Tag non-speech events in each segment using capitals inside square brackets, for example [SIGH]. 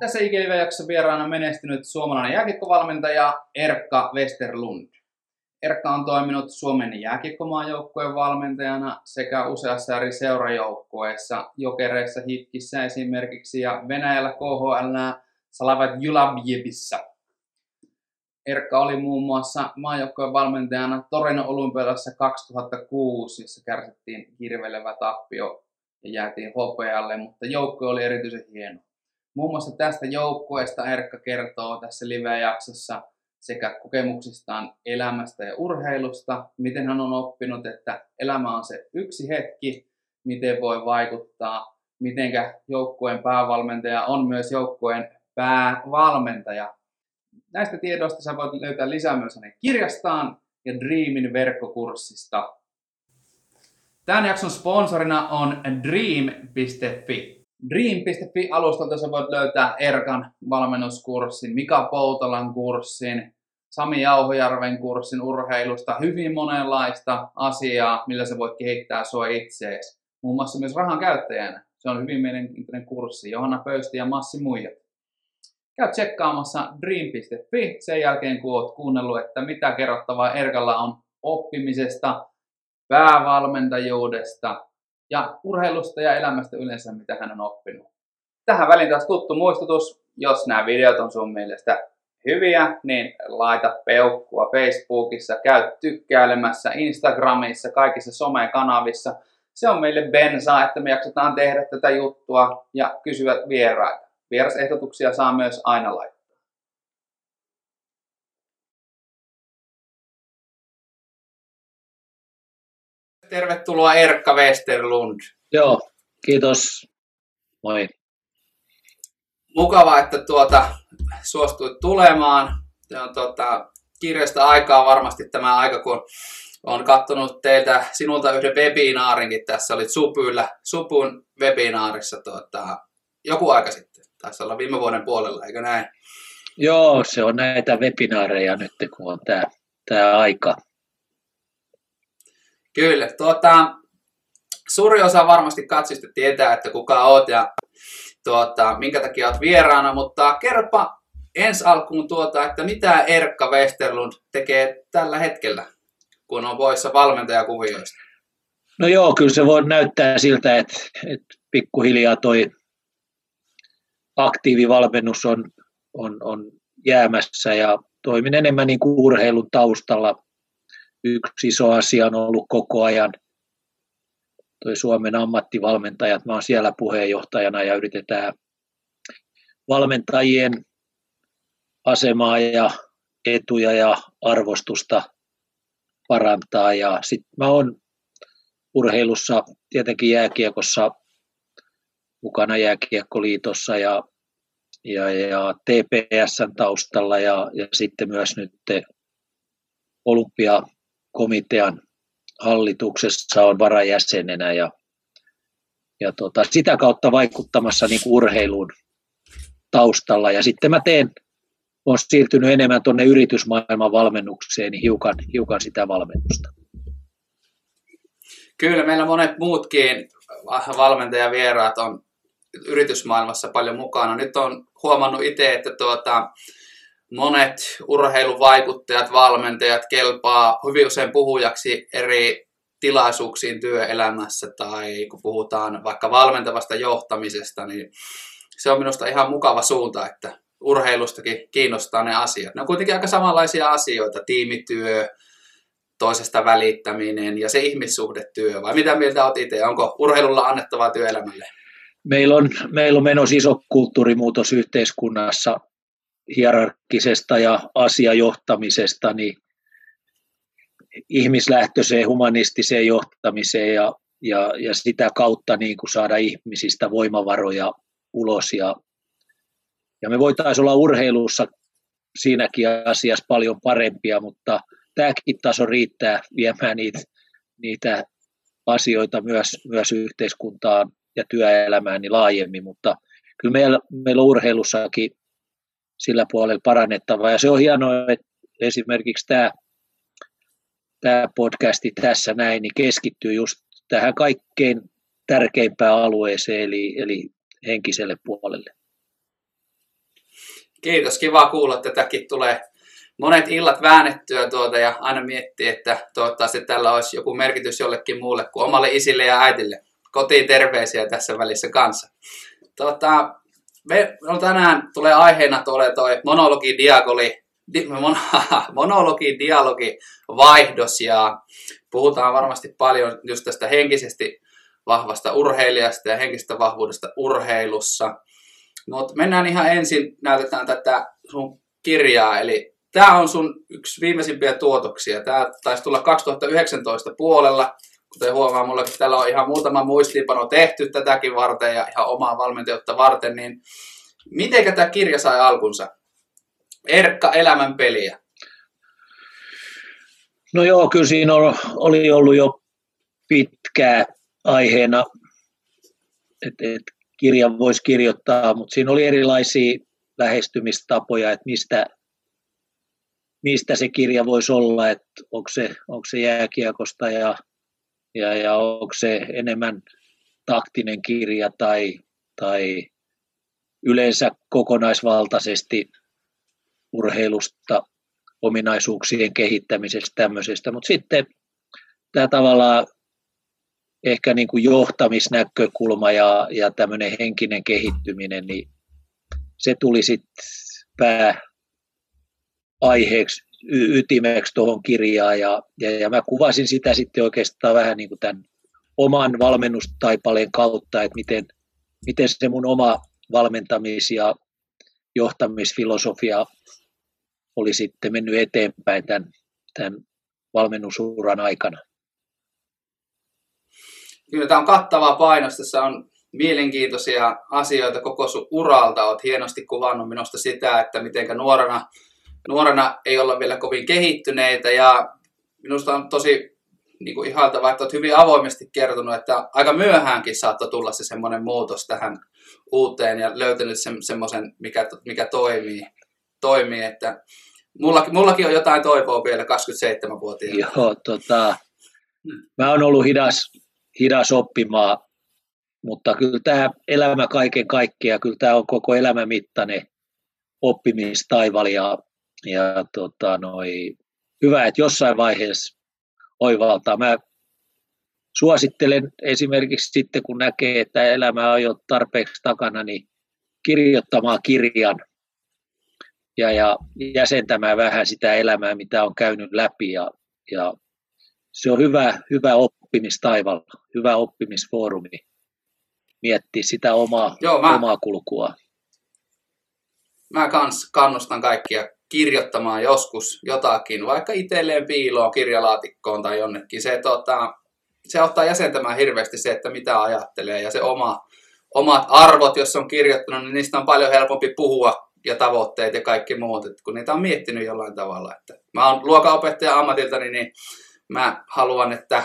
tässä ikälive-jaksossa vieraana menestynyt suomalainen jääkiekkovalmentaja Erkka Westerlund. Erkka on toiminut Suomen jääkiekkomaajoukkueen valmentajana sekä useassa eri seurajoukkueessa, Jokereissa, Hitkissä esimerkiksi ja Venäjällä KHL Salavat Julabjevissa. Erkka oli muun muassa maajoukkojen valmentajana Torino olympiadassa 2006, jossa kärsittiin kirvelevä tappio ja jäätiin hopealle, mutta joukkue oli erityisen hieno. Muun muassa tästä joukkueesta Erkka kertoo tässä live-jaksossa sekä kokemuksistaan elämästä ja urheilusta, miten hän on oppinut, että elämä on se yksi hetki, miten voi vaikuttaa, mitenkä joukkueen päävalmentaja on myös joukkueen päävalmentaja. Näistä tiedoista sä voit löytää lisää myös hänen kirjastaan ja Dreamin verkkokurssista. Tämän jakson sponsorina on dream.fi. Dream.fi-alustalta sä voit löytää Erkan valmennuskurssin, Mika Poutalan kurssin, Sami Jauhojärven kurssin urheilusta, hyvin monenlaista asiaa, millä sä voit kehittää sua itseesi. Muun muassa myös rahan käyttäjänä. Se on hyvin mielenkiintoinen kurssi. Johanna Pöysti ja Massi Muijat. Käy tsekkaamassa dream.fi sen jälkeen, kun oot kuunnellut, että mitä kerrottavaa Erkalla on oppimisesta, päävalmentajuudesta ja urheilusta ja elämästä yleensä, mitä hän on oppinut. Tähän väliin taas tuttu muistutus, jos nämä videot on sun mielestä hyviä, niin laita peukkua Facebookissa, käy tykkäilemässä Instagramissa, kaikissa somekanavissa. Se on meille bensaa, että me jaksetaan tehdä tätä juttua ja kysyä vieraita. Vierasehdotuksia saa myös aina laittaa. Tervetuloa Erkka Westerlund. Joo, kiitos. Moi. Mukava, että tuota, suostuit tulemaan. Se on tuota, kirjasta aikaa varmasti tämä aika, kun olen katsonut teiltä sinulta yhden webinaarinkin. Tässä olit Supyllä, Supun webinaarissa tuota, joku aika sitten. Taisi olla viime vuoden puolella, eikö näin? Joo, se on näitä webinaareja nyt, kun on tämä, tämä aika. Kyllä. Tuota, suuri osa varmasti katsista tietää, että kuka oot ja tuota, minkä takia olet vieraana, mutta kerropa ensi alkuun tuota, että mitä Erkka Westerlund tekee tällä hetkellä, kun on poissa valmentajakuvioista? No joo, kyllä se voi näyttää siltä, että, että pikkuhiljaa toi aktiivivalmennus on, on, on jäämässä ja toimin enemmän niin kuin urheilun taustalla. Yksi iso asia on ollut koko ajan toi Suomen ammattivalmentajat. Mä oon siellä puheenjohtajana ja yritetään valmentajien asemaa ja etuja ja arvostusta parantaa. Ja sitten mä oon urheilussa, tietenkin jääkiekossa mukana Jääkiekkoliitossa ja, ja, ja TPSn taustalla ja, ja sitten myös nyt olympiakomitean hallituksessa on varajäsenenä ja, ja tota, sitä kautta vaikuttamassa niin kuin urheiluun taustalla. Ja sitten mä teen, olen siirtynyt enemmän tuonne yritysmaailman valmennukseen, niin hiukan, hiukan sitä valmennusta. Kyllä, meillä monet muutkin valmentajavieraat on yritysmaailmassa paljon mukana. Nyt on huomannut itse, että tuota, monet urheiluvaikuttajat, valmentajat kelpaa hyvin usein puhujaksi eri tilaisuuksiin työelämässä tai kun puhutaan vaikka valmentavasta johtamisesta, niin se on minusta ihan mukava suunta, että urheilustakin kiinnostaa ne asiat. Ne on kuitenkin aika samanlaisia asioita, tiimityö, toisesta välittäminen ja se ihmissuhdetyö, vai mitä mieltä olet itse? Onko urheilulla annettavaa työelämälle? Meillä on, meillä on menossa iso kulttuurimuutos yhteiskunnassa hierarkkisesta ja asiajohtamisesta niin ihmislähtöiseen humanistiseen johtamiseen ja, ja, ja sitä kautta niin kuin saada ihmisistä voimavaroja ulos. Ja, ja me voitaisiin olla urheilussa siinäkin asiassa paljon parempia, mutta tämäkin taso riittää viemään niitä, niitä asioita myös, myös yhteiskuntaan ja työelämään niin laajemmin, mutta kyllä meillä, meillä urheilussakin sillä puolella parannettavaa. Ja se on hienoa, että esimerkiksi tämä, tämä podcasti tässä näin niin keskittyy just tähän kaikkein tärkeimpään alueeseen, eli, eli henkiselle puolelle. Kiitos, kiva kuulla, että tätäkin tulee monet illat väännettyä tuota ja aina miettii, että toivottavasti tällä olisi joku merkitys jollekin muulle kuin omalle isille ja äitille. Kotiin terveisiä tässä välissä kanssa. Tuota, me, no tänään tulee aiheena tulee toi monologi, diagoli, di, mon, [LAUGHS] monologi, dialogi, vaihdos ja puhutaan varmasti paljon just tästä henkisesti vahvasta urheilijasta ja henkisestä vahvuudesta urheilussa. Mutta mennään ihan ensin, näytetään tätä sun kirjaa, eli tämä on sun yksi viimeisimpiä tuotoksia. Tämä taisi tulla 2019 puolella. Kuten huomaa, mulla täällä on ihan muutama muistiinpano tehty tätäkin varten ja ihan omaa valmentajuutta varten, niin miten tämä kirja sai alkunsa? Erkka elämän peliä. No joo, kyllä siinä oli ollut jo pitkää aiheena, että et kirjan voisi kirjoittaa, mutta siinä oli erilaisia lähestymistapoja, että mistä, mistä se kirja voisi olla, että onko se, onko se jääkiekosta ja, ja, ja onko se enemmän taktinen kirja tai, tai yleensä kokonaisvaltaisesti urheilusta, ominaisuuksien kehittämisestä, tämmöisestä, mutta sitten tämä tavallaan ehkä niin kuin johtamisnäkökulma ja, ja tämmöinen henkinen kehittyminen, niin se tuli sitten pääaiheeksi, y- ytimeksi tuohon kirjaan ja, ja, ja mä kuvasin sitä sitten oikeastaan vähän niin kuin tämän oman valmennustaipaleen kautta, että miten, miten se mun oma valmentamis- ja johtamisfilosofia oli sitten mennyt eteenpäin tämän, tämän valmennusuran aikana. Kyllä tämä on kattava painos. Tässä on mielenkiintoisia asioita koko sun uralta. Olet hienosti kuvannut minusta sitä, että miten nuorena, nuorena ei olla vielä kovin kehittyneitä. Ja minusta on tosi niin kuin ihaltavaa, että olet hyvin avoimesti kertonut, että aika myöhäänkin saattoi tulla se semmoinen muutos tähän uuteen ja löytänyt se, semmoisen, mikä, mikä toimii, toimii että mullakin, mullakin on jotain toivoa vielä 27-vuotiaana. Joo, tota, mä oon ollut hidas hidas oppimaan, mutta kyllä tämä elämä kaiken kaikkiaan, kyllä tämä on koko elämän mittainen oppimistaival ja, ja tota, noi, hyvä, että jossain vaiheessa oivaltaa. Mä suosittelen esimerkiksi sitten, kun näkee, että elämä on jo tarpeeksi takana, niin kirjoittamaan kirjan ja, ja jäsentämään vähän sitä elämää, mitä on käynyt läpi ja, ja se on hyvä, hyvä oppimistaival, hyvä oppimisfoorumi miettiä sitä omaa, Joo, mä, omaa kulkua. Mä kans kannustan kaikkia kirjoittamaan joskus jotakin, vaikka itselleen piiloon kirjalaatikkoon tai jonnekin. Se, tota, se ottaa jäsentämään hirveästi se, että mitä ajattelee ja se oma, omat arvot, jos on kirjoittanut, niin niistä on paljon helpompi puhua ja tavoitteet ja kaikki muut, kun niitä on miettinyt jollain tavalla. Että mä oon luokanopettaja ammatiltani, niin mä haluan, että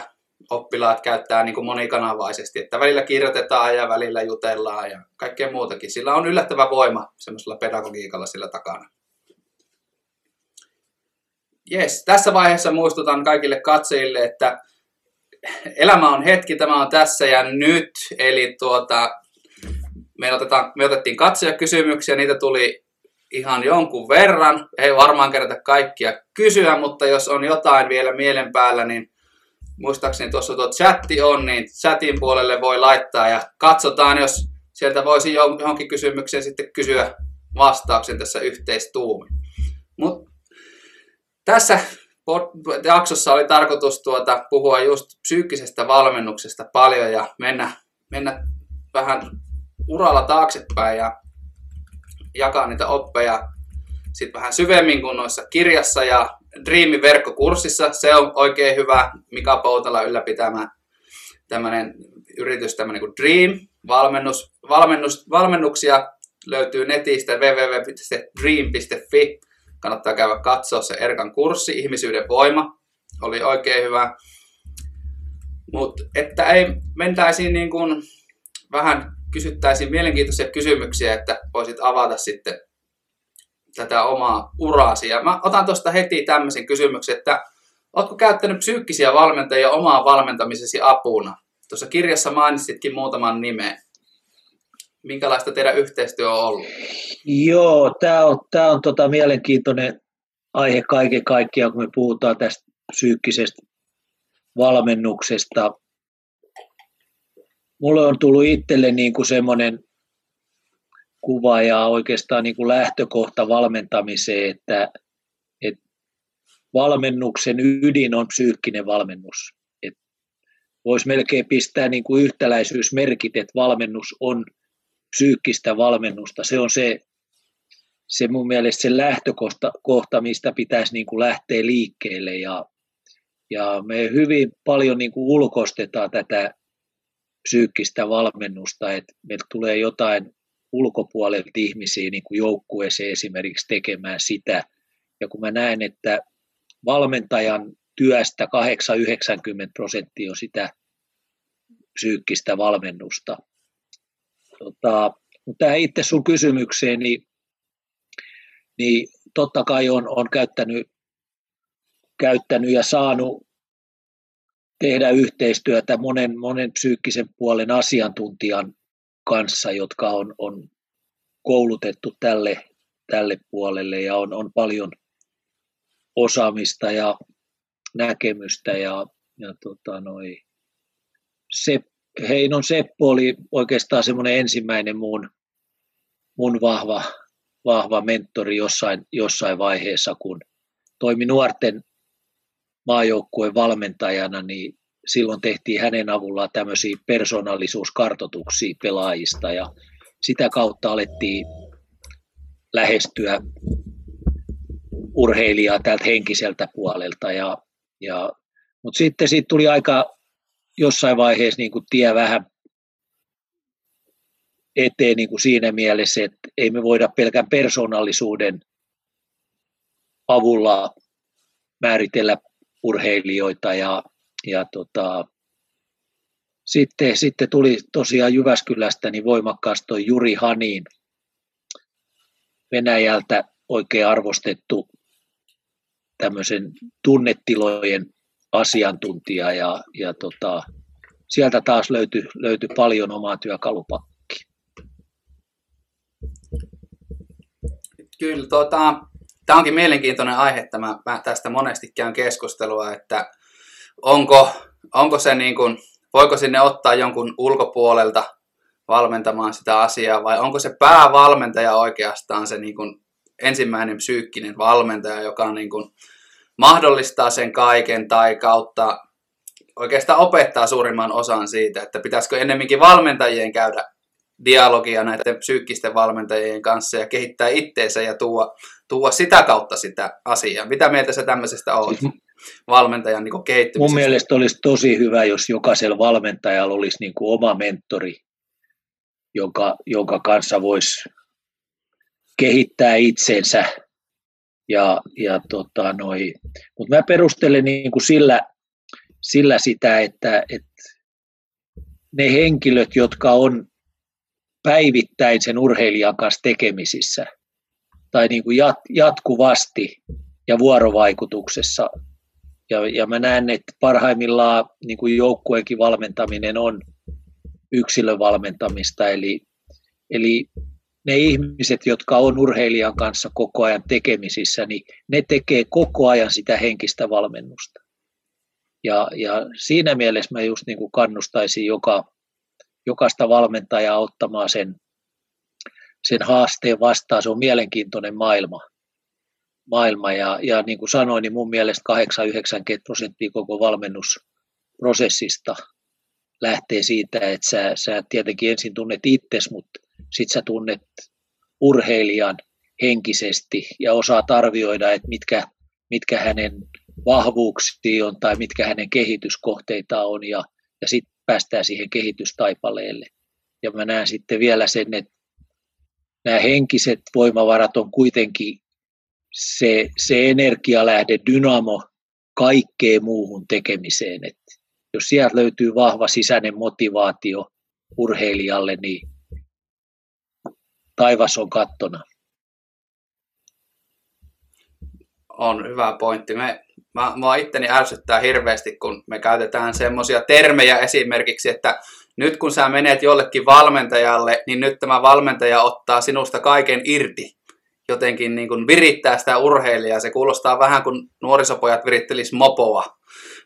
oppilaat käyttää niin kuin monikanavaisesti, että välillä kirjoitetaan ja välillä jutellaan ja kaikkea muutakin. Sillä on yllättävä voima semmoisella pedagogiikalla sillä takana. Yes, tässä vaiheessa muistutan kaikille katsojille, että elämä on hetki, tämä on tässä ja nyt. Eli tuota, me, otetaan, me otettiin katsojakysymyksiä, niitä tuli ihan jonkun verran. Ei varmaan kerätä kaikkia kysyä, mutta jos on jotain vielä mielen päällä, niin muistaakseni tuossa tuo chatti on, niin chatin puolelle voi laittaa ja katsotaan, jos sieltä voisi johonkin kysymykseen sitten kysyä vastauksen tässä yhteistuumi. Mut tässä jaksossa oli tarkoitus tuota, puhua just psyykkisestä valmennuksesta paljon ja mennä, mennä vähän uralla taaksepäin ja jakaa niitä oppeja sitten vähän syvemmin kuin noissa kirjassa ja Dreamin verkkokurssissa. Se on oikein hyvä Mika Poutala ylläpitämä tämmöinen yritys, tämmöinen kuin Dream. Valmennus, valmennus, valmennuksia löytyy netistä www.dream.fi. Kannattaa käydä katsoa se Erkan kurssi, Ihmisyyden voima. Oli oikein hyvä. Mutta että ei mentäisiin niin kuin vähän kysyttäisiin mielenkiintoisia kysymyksiä, että voisit avata sitten tätä omaa uraasi. Ja mä otan tuosta heti tämmöisen kysymyksen, että oletko käyttänyt psyykkisiä valmentajia omaa valmentamisesi apuna? Tuossa kirjassa mainitsitkin muutaman nimen. Minkälaista teidän yhteistyö on ollut? Joo, tämä on, tää on tota mielenkiintoinen aihe kaiken kaikkiaan, kun me puhutaan tästä psyykkisestä valmennuksesta. Mulle on tullut itselle niin kuin semmoinen kuva ja oikeastaan niin kuin lähtökohta valmentamiseen, että, että valmennuksen ydin on psyykkinen valmennus. Voisi melkein pistää niin kuin yhtäläisyysmerkit, että valmennus on psyykkistä valmennusta. Se on se, se mun mielestä se lähtökohta, kohta, mistä pitäisi niin kuin lähteä liikkeelle. Ja, ja me hyvin paljon niin kuin ulkostetaan tätä psyykkistä valmennusta, että meiltä tulee jotain ulkopuolelta ihmisiä niin kuin joukkueeseen esimerkiksi tekemään sitä. Ja kun mä näen, että valmentajan työstä 8-90 prosenttia on sitä psyykkistä valmennusta. Tota, mutta tähän itse sun kysymykseen, niin, niin totta kai on, on käyttänyt, käyttänyt ja saanut tehdä yhteistyötä monen, monen psyykkisen puolen asiantuntijan kanssa, jotka on, on koulutettu tälle, tälle puolelle ja on, on paljon osaamista ja näkemystä ja, ja tota noi, se, Heinon Seppo oli oikeastaan semmoinen ensimmäinen mun, mun vahva, vahva mentori jossain, jossain vaiheessa, kun toimi nuorten maajoukkueen valmentajana, niin silloin tehtiin hänen avullaan tämmöisiä persoonallisuuskartoituksia pelaajista ja sitä kautta alettiin lähestyä urheilijaa täältä henkiseltä puolelta. Ja, ja, mutta sitten siitä tuli aika jossain vaiheessa niin kuin tie vähän eteen niin kuin siinä mielessä, että ei me voida pelkän persoonallisuuden avulla määritellä urheilijoita ja, ja tota, sitten, sitten tuli tosiaan Jyväskylästä niin voimakkaasti toi Juri Hanin Venäjältä oikein arvostettu tämmöisen tunnetilojen asiantuntija ja, ja tota, sieltä taas löytyi, löytyi paljon omaa työkalupakkia. Kyllä, tota, tämä onkin mielenkiintoinen aihe, että mä, tästä monesti käyn keskustelua, että onko, onko se niin kuin, voiko sinne ottaa jonkun ulkopuolelta valmentamaan sitä asiaa vai onko se päävalmentaja oikeastaan se niin kuin ensimmäinen psyykkinen valmentaja, joka niin kuin mahdollistaa sen kaiken tai kautta oikeastaan opettaa suurimman osan siitä, että pitäisikö ennemminkin valmentajien käydä dialogia näiden psyykkisten valmentajien kanssa ja kehittää itteensä ja tuoda, tuoda sitä kautta sitä asiaa. Mitä mieltä sä tämmöisestä olet? Siis valmentajan niin kehittymisestä? Mun mielestä olisi tosi hyvä, jos jokaisella valmentajalla olisi niin kuin oma mentori, jonka, jonka kanssa voisi kehittää itsensä. Ja, ja tota. Mutta mä perustelen niin kuin sillä, sillä sitä, että, että ne henkilöt, jotka on päivittäin sen urheilijan kanssa tekemisissä tai niin kuin jat, jatkuvasti ja vuorovaikutuksessa. Ja, ja mä näen, että parhaimmillaan niin kuin joukkueenkin valmentaminen on yksilövalmentamista, eli, eli ne ihmiset, jotka on urheilijan kanssa koko ajan tekemisissä, niin ne tekee koko ajan sitä henkistä valmennusta. Ja, ja siinä mielessä mä just niin kuin kannustaisin joka, jokaista valmentajaa ottamaan sen, sen haasteen vastaan. Se on mielenkiintoinen maailma. maailma ja, ja niin kuin sanoin, niin mun mielestä 8-90 prosenttia koko valmennusprosessista lähtee siitä, että sä, sä tietenkin ensin tunnet itsesi, mutta sitten sä tunnet urheilijan henkisesti ja osaat arvioida, että mitkä, mitkä hänen vahvuuksia on tai mitkä hänen kehityskohteita on ja, ja sitten päästään siihen kehitystaipaleelle. Ja mä näen sitten vielä sen, että nämä henkiset voimavarat on kuitenkin se, se energialähde, dynamo kaikkeen muuhun tekemiseen. Et jos sieltä löytyy vahva sisäinen motivaatio urheilijalle, niin taivas on kattona. On hyvä pointti. Me mä, mua itteni ärsyttää hirveästi, kun me käytetään semmoisia termejä esimerkiksi, että nyt kun sä menet jollekin valmentajalle, niin nyt tämä valmentaja ottaa sinusta kaiken irti. Jotenkin niin kuin virittää sitä urheilijaa. Se kuulostaa vähän kuin nuorisopojat virittelis mopoa.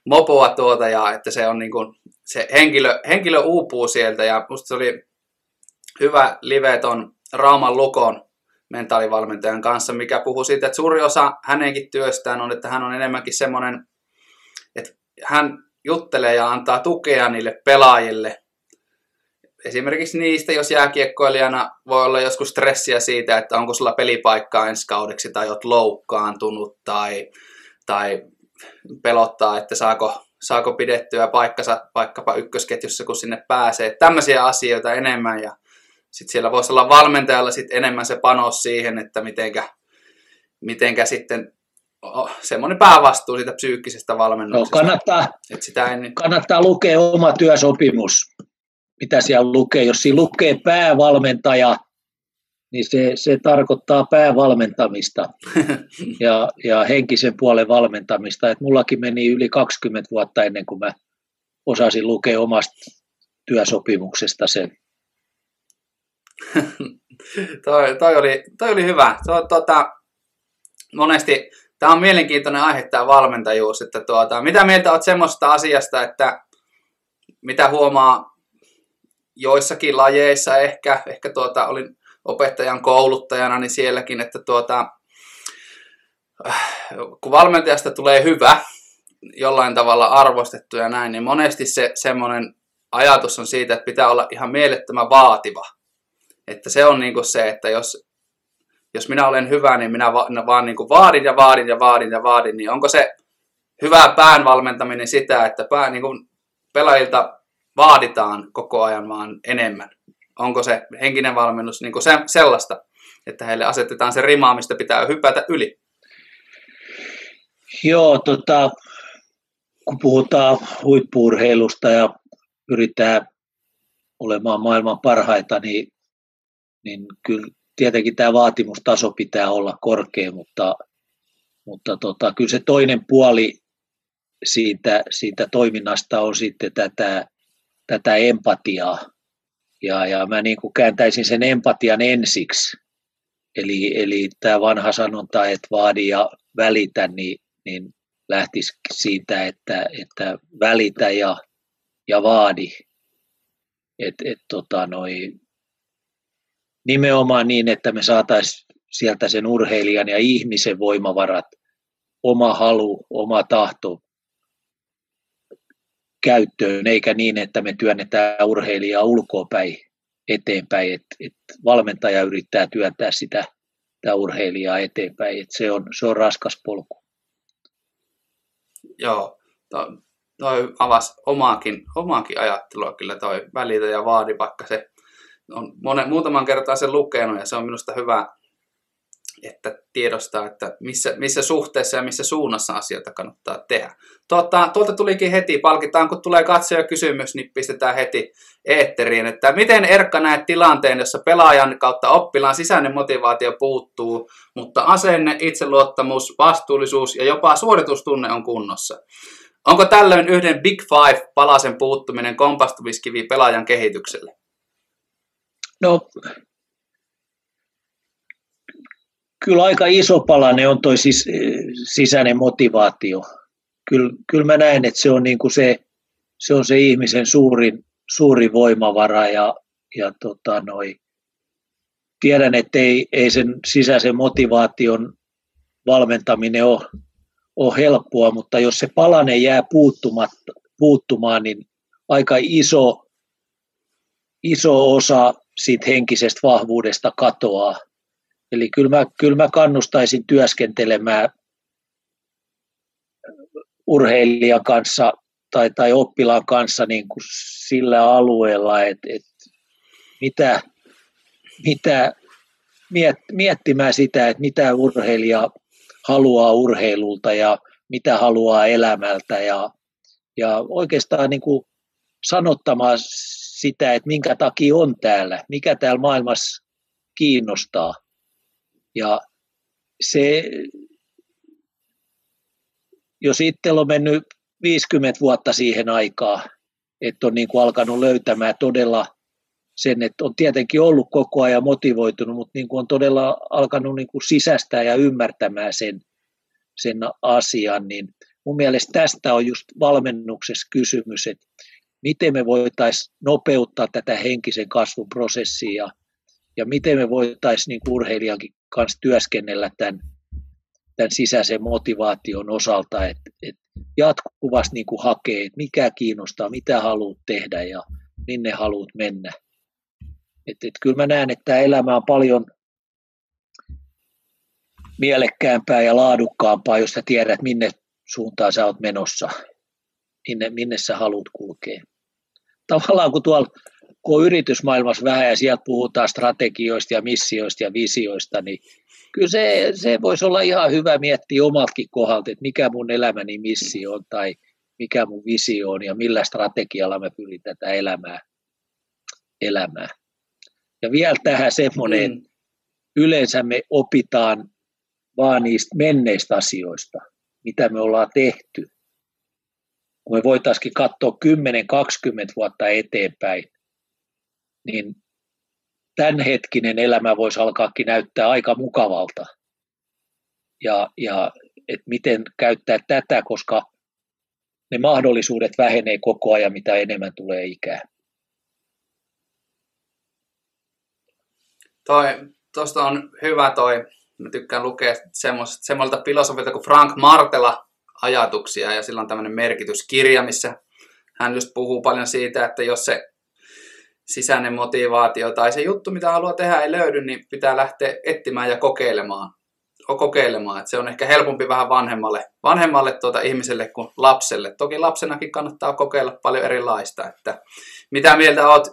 Mopoa tuota ja että se on niin kuin, se henkilö, henkilö uupuu sieltä ja musta se oli hyvä live ton Rauman Lukon mentaalivalmentajan kanssa, mikä puhuu siitä, että suuri osa hänenkin työstään on, että hän on enemmänkin semmoinen, että hän juttelee ja antaa tukea niille pelaajille. Esimerkiksi niistä, jos jääkiekkoilijana voi olla joskus stressiä siitä, että onko sulla pelipaikkaa ensi kaudeksi tai oot loukkaantunut tai, tai pelottaa, että saako, saako pidettyä paikkansa vaikkapa ykkösketjussa, kun sinne pääsee. Tämmöisiä asioita enemmän ja sitten siellä voisi olla valmentajalla sit enemmän se panos siihen, että mitenkä, mitenkä sitten oh, semmoinen päävastuu siitä psyykkisestä valmennuksesta. No, kannattaa, että sitä en... kannattaa lukea oma työsopimus, mitä siellä lukee. Jos siinä lukee päävalmentaja, niin se, se tarkoittaa päävalmentamista [LAUGHS] ja, ja henkisen puolen valmentamista. Et mullakin meni yli 20 vuotta ennen kuin mä osasin lukea omasta työsopimuksesta sen. [LAUGHS] toi, toi, oli, toi oli hyvä. To, tota, monesti tämä on mielenkiintoinen aihe tämä valmentajuus, että tuota, mitä mieltä olet semmoista asiasta, että mitä huomaa joissakin lajeissa ehkä, ehkä tuota, olin opettajan kouluttajana, niin sielläkin, että tuota, kun valmentajasta tulee hyvä, jollain tavalla arvostettu ja näin, niin monesti se semmoinen ajatus on siitä, että pitää olla ihan mielettömän vaativa. Että se on niin kuin se, että jos, jos minä olen hyvä, niin minä va, no vaan niin kuin vaadin ja vaadin ja vaadin ja vaadin, niin onko se hyvä pään valmentaminen sitä, että pää, niin kuin pelaajilta vaaditaan koko ajan vaan enemmän? Onko se henkinen valmennus niin kuin se, sellaista, että heille asetetaan se rima, mistä pitää hypätä yli? Joo, tota, kun puhutaan huippuurheilusta ja pyritään olemaan maailman parhaita, niin niin kyllä tietenkin tämä vaatimustaso pitää olla korkea, mutta, mutta tota, kyllä se toinen puoli siitä, siitä toiminnasta on sitten tätä, tätä empatiaa. Ja, ja mä niin kuin kääntäisin sen empatian ensiksi. Eli, eli tämä vanha sanonta, että vaadi ja välitä, niin, niin lähtisi siitä, että, että välitä ja, ja vaadi. Et, et, tota, noi, nimenomaan niin, että me saataisiin sieltä sen urheilijan ja ihmisen voimavarat, oma halu, oma tahto käyttöön, eikä niin, että me työnnetään urheilijaa ulkoapäin eteenpäin, että et valmentaja yrittää työntää sitä, sitä urheilijaa eteenpäin, että se on, se on raskas polku. Joo, toi, toi avasi omaakin, omaakin ajattelua kyllä toi välitä ja vaadi, vaikka se on monen, muutaman kertaa sen lukenut ja se on minusta hyvä, että tiedostaa, että missä, missä suhteessa ja missä suunnassa asioita kannattaa tehdä. Tuota, tuolta tulikin heti, palkitaan, kun tulee katsoja kysymys, niin pistetään heti eetteriin, että miten Erkka näet tilanteen, jossa pelaajan kautta oppilaan sisäinen motivaatio puuttuu, mutta asenne, itseluottamus, vastuullisuus ja jopa suoritustunne on kunnossa. Onko tällöin yhden Big Five palasen puuttuminen kompastumiskivi pelaajan kehitykselle? No, kyllä aika iso palanen on toi sis, sisäinen motivaatio. Kyllä, kyllä mä näen, että se on, niin kuin se, se, on se ihmisen suurin, suuri voimavara ja, ja tota noi, tiedän, että ei, ei sen sisäisen motivaation valmentaminen ole, ole helppoa, mutta jos se palane jää puuttumaan, niin aika iso, iso osa siitä henkisestä vahvuudesta katoaa. Eli kyllä mä, kyllä mä kannustaisin työskentelemään urheilijan kanssa tai, tai oppilaan kanssa niin kuin sillä alueella, että, että mitä, mitä miet, miettimään sitä, että mitä urheilija haluaa urheilulta ja mitä haluaa elämältä ja, ja oikeastaan niin kuin sanottamaan sitä, että minkä takia on täällä, mikä täällä maailmassa kiinnostaa. Ja se, jos itsellä on mennyt 50 vuotta siihen aikaan, että on niin kuin alkanut löytämään todella sen, että on tietenkin ollut koko ajan motivoitunut, mutta niin kuin on todella alkanut niin kuin sisästää ja ymmärtämään sen, sen asian, niin mun mielestä tästä on just valmennuksessa kysymys, että miten me voitaisiin nopeuttaa tätä henkisen kasvun prosessia ja, ja miten me voitaisiin niin urheilijankin kanssa työskennellä tämän, tämän sisäisen motivaation osalta, että, että jatkuvasti niin kuin hakee, että mikä kiinnostaa, mitä haluat tehdä ja minne haluat mennä. Että, että kyllä mä näen, että tämä elämä on paljon mielekkäämpää ja laadukkaampaa, jos sä tiedät, minne suuntaan sä oot menossa, minne, minne sä haluat kulkea. Tavallaan kun tuolla kun on yritysmaailmassa vähän ja sieltä puhutaan strategioista ja missioista ja visioista, niin kyllä se, se voisi olla ihan hyvä miettiä omaltakin kohdalta, että mikä mun elämäni missio on tai mikä mun visio on ja millä strategialla mä pyrin tätä elämää elämää. Ja vielä tähän semmoinen, mm. yleensä me opitaan vaan niistä menneistä asioista, mitä me ollaan tehty. Me voitaisiin katsoa 10-20 vuotta eteenpäin, niin tämänhetkinen elämä voisi alkaakin näyttää aika mukavalta. Ja, ja et miten käyttää tätä, koska ne mahdollisuudet vähenee koko ajan, mitä enemmän tulee ikää. Toi, tosta on hyvä toi, mä tykkään lukea semmoista filosofilta kuin Frank Martela ajatuksia ja sillä on tämmöinen merkityskirja, missä hän just puhuu paljon siitä, että jos se sisäinen motivaatio tai se juttu, mitä haluaa tehdä, ei löydy, niin pitää lähteä etsimään ja kokeilemaan. kokeilemaan. Että se on ehkä helpompi vähän vanhemmalle, vanhemmalle tuota ihmiselle kuin lapselle. Toki lapsenakin kannattaa kokeilla paljon erilaista. Että mitä mieltä oot?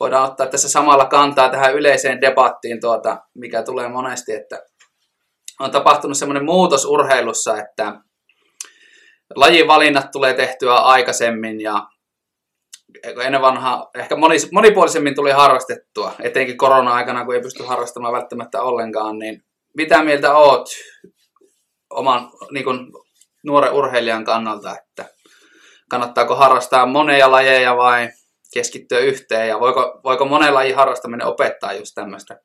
Voidaan ottaa tässä samalla kantaa tähän yleiseen debattiin, tuota, mikä tulee monesti, että on tapahtunut semmoinen muutos urheilussa, että lajivalinnat tulee tehtyä aikaisemmin ja ennen vanhaa ehkä monipuolisemmin tuli harrastettua, etenkin korona-aikana, kun ei pysty harrastamaan välttämättä ollenkaan, niin mitä mieltä oot oman niin kuin, nuoren urheilijan kannalta, että kannattaako harrastaa monia lajeja vai keskittyä yhteen? Ja voiko, voiko monen lajin harrastaminen opettaa just tämmöistä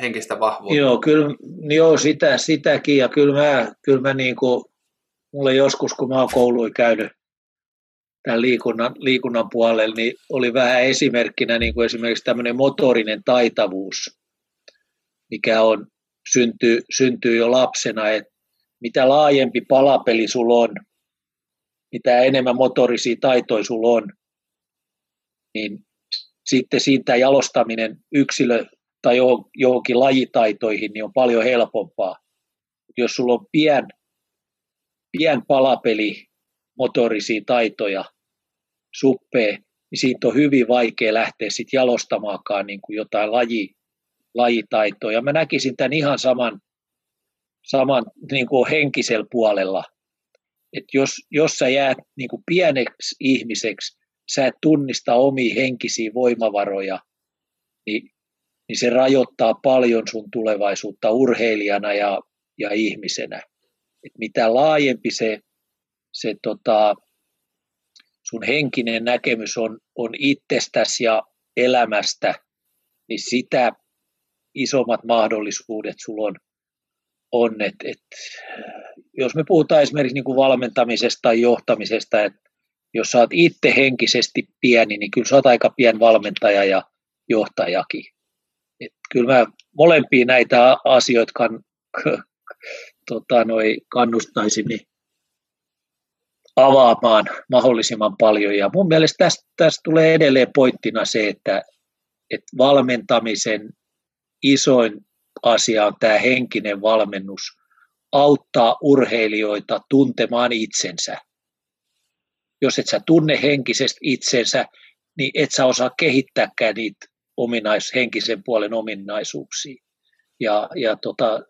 henkistä vahvuutta? Joo, kyllä, joo sitä, sitäkin. Ja kyllä mä, kyllä mä niin kuin, mulle joskus, kun mä oon kouluja käynyt tämän liikunnan, liikunnan puolella, niin oli vähän esimerkkinä niin kuin esimerkiksi tämmöinen motorinen taitavuus, mikä on, syntyy, syntyy jo lapsena, että mitä laajempi palapeli sulla on, mitä enemmän motorisia taitoja sulla on, niin sitten siitä jalostaminen yksilö tai johonkin lajitaitoihin niin on paljon helpompaa. Jos sulla on pien, pien palapeli, motorisia taitoja, suppee, niin siitä on hyvin vaikea lähteä sitten jalostamaankaan niin kuin jotain laji, lajitaitoa. Ja mä näkisin tämän ihan saman, saman niin kuin henkisellä puolella. että jos, jos sä jäät niin kuin pieneksi ihmiseksi, sä et tunnista omia henkisiä voimavaroja, niin, niin se rajoittaa paljon sun tulevaisuutta urheilijana ja, ja ihmisenä. Et mitä laajempi se, se tota, sun henkinen näkemys on, on itsestäsi ja elämästä, niin sitä isommat mahdollisuudet sulla on. on et, et, jos me puhutaan esimerkiksi niin kuin valmentamisesta tai johtamisesta, että jos sä oot itse henkisesti pieni, niin kyllä sä oot aika pien valmentaja ja johtajakin. Et kyllä mä molempia näitä asioita kan, tota, noi kannustaisin niin avaamaan mahdollisimman paljon. Ja mun mielestä tästä, tästä tulee edelleen pointtina se, että, että valmentamisen isoin asia on tämä henkinen valmennus, auttaa urheilijoita tuntemaan itsensä. Jos et sä tunne henkisesti itsensä, niin et sä osaa kehittääkään niitä ominais, henkisen puolen ominaisuuksia. Ja, ja tota,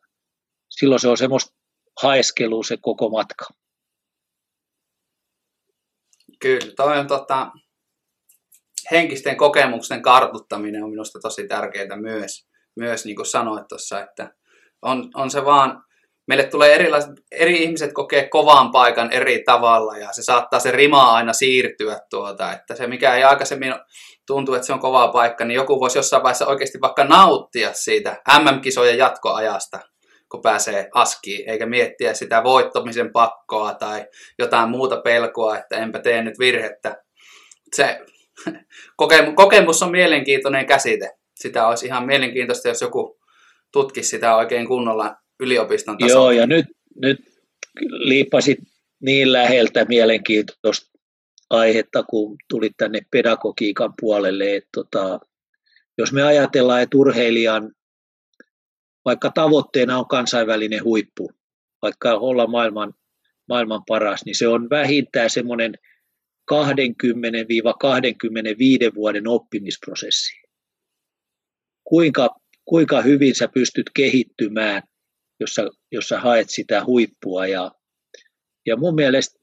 silloin se on semmoista haeskelua se koko matka. Kyllä, toi on tota, henkisten kokemusten kartuttaminen on minusta tosi tärkeää myös, myös niin kuin sanoit tuossa, että on, on se vaan meille tulee erilaiset, eri ihmiset kokee kovan paikan eri tavalla ja se saattaa se rima aina siirtyä tuota, että se mikä ei aikaisemmin tuntuu, että se on kova paikka, niin joku voisi jossain vaiheessa oikeasti vaikka nauttia siitä MM-kisojen jatkoajasta, kun pääsee askiin, eikä miettiä sitä voittamisen pakkoa tai jotain muuta pelkoa, että enpä tee nyt virhettä. Se [LAUGHS] kokemus on mielenkiintoinen käsite. Sitä olisi ihan mielenkiintoista, jos joku tutkisi sitä oikein kunnolla yliopiston tasolla. Joo, ja nyt, nyt liippasit niin läheltä mielenkiintoista aihetta, kun tulit tänne pedagogiikan puolelle. Että tota, jos me ajatellaan, että urheilijan, vaikka tavoitteena on kansainvälinen huippu, vaikka olla maailman, maailman paras, niin se on vähintään semmoinen 20-25 vuoden oppimisprosessi. Kuinka, kuinka hyvin sä pystyt kehittymään jossa, jossa haet sitä huippua. Ja, ja mun mielestä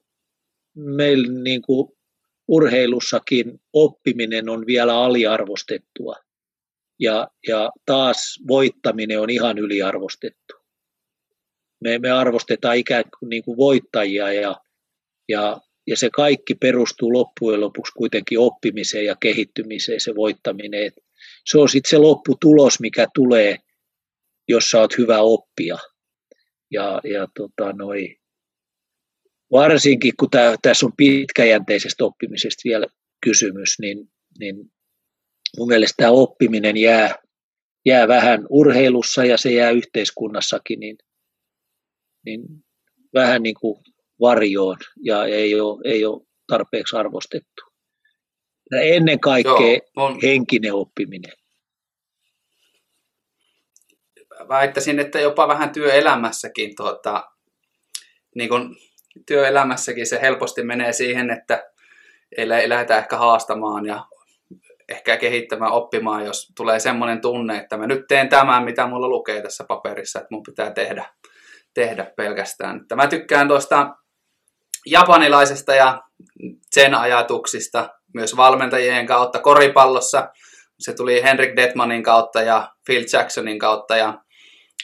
meillä niin kuin urheilussakin oppiminen on vielä aliarvostettua. Ja, ja taas voittaminen on ihan yliarvostettu. Me, me arvostetaan ikään kuin, niin kuin voittajia ja, ja, ja se kaikki perustuu loppujen lopuksi kuitenkin oppimiseen ja kehittymiseen, se voittaminen. Et se on sitten se lopputulos, mikä tulee jos sä oot hyvä oppia. Ja, ja tota, noi, varsinkin kun tässä on pitkäjänteisestä oppimisesta vielä kysymys, niin, niin mun mielestä tämä oppiminen jää, jää vähän urheilussa ja se jää yhteiskunnassakin niin, niin vähän niin kuin varjoon ja ei ole, ei ole tarpeeksi arvostettu. Ja ennen kaikkea Joo, on... henkinen oppiminen väittäisin, että jopa vähän työelämässäkin, tuota, niin kun työelämässäkin se helposti menee siihen, että ei, ei lähdetä ehkä haastamaan ja ehkä kehittämään, oppimaan, jos tulee semmoinen tunne, että mä nyt teen tämän, mitä mulla lukee tässä paperissa, että mun pitää tehdä, tehdä pelkästään. Että mä tykkään tuosta japanilaisesta ja sen ajatuksista myös valmentajien kautta koripallossa. Se tuli Henrik Detmanin kautta ja Phil Jacksonin kautta ja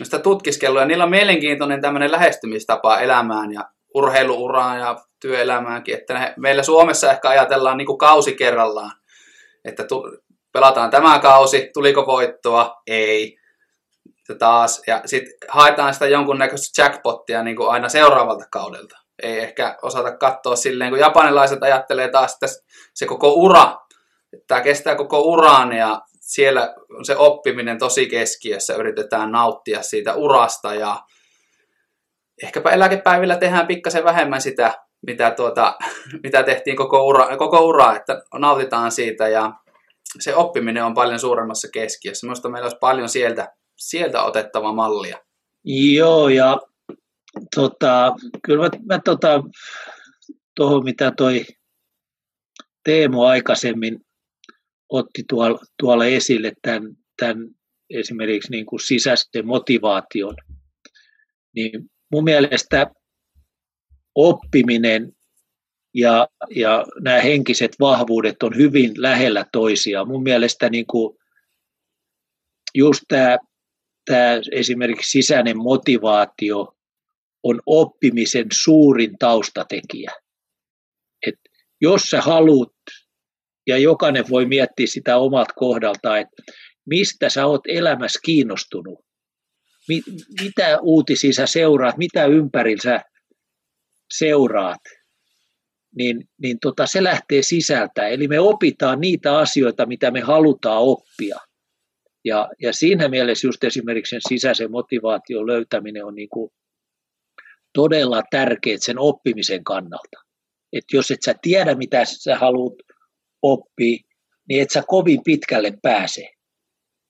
sitä tutkiskelua. Niillä on mielenkiintoinen tämmöinen lähestymistapa elämään ja urheiluuraan ja työelämäänkin. Että ne, meillä Suomessa ehkä ajatellaan niin kuin kausi kerrallaan. Että tu, pelataan tämä kausi, tuliko voittoa? Ei. Ja taas. Ja sitten haetaan sitä jonkunnäköistä jackpottia niin kuin aina seuraavalta kaudelta. Ei ehkä osata katsoa silleen, kun japanilaiset ajattelee taas, että se koko ura, että tämä kestää koko uraan ja siellä on se oppiminen tosi keskiössä, yritetään nauttia siitä urasta ja ehkäpä eläkepäivillä tehdään pikkasen vähemmän sitä, mitä, tuota, [LAUGHS] mitä tehtiin koko ura, koko ura, että nautitaan siitä ja se oppiminen on paljon suuremmassa keskiössä. Minusta meillä olisi paljon sieltä, sieltä otettava mallia. Joo, ja tota, kyllä mä, mä tota, tuohon mitä toi Teemu aikaisemmin otti tuolla, tuolla esille tämän, tämän esimerkiksi niin kuin sisäisen motivaation, niin mun mielestä oppiminen ja, ja nämä henkiset vahvuudet on hyvin lähellä toisiaan. Mun mielestä niin kuin just tämä, tämä esimerkiksi sisäinen motivaatio on oppimisen suurin taustatekijä. Et jos sä haluat ja jokainen voi miettiä sitä omat kohdalta, että mistä sä oot elämässä kiinnostunut, mitä uutisia sä seuraat, mitä ympärillä sä seuraat, niin, niin tota, se lähtee sisältä. Eli me opitaan niitä asioita, mitä me halutaan oppia. Ja, ja siinä mielessä just esimerkiksi sen sisäisen motivaation löytäminen on niin kuin todella tärkeää sen oppimisen kannalta. Et jos et sä tiedä, mitä sä haluat oppii, niin et sä kovin pitkälle pääse.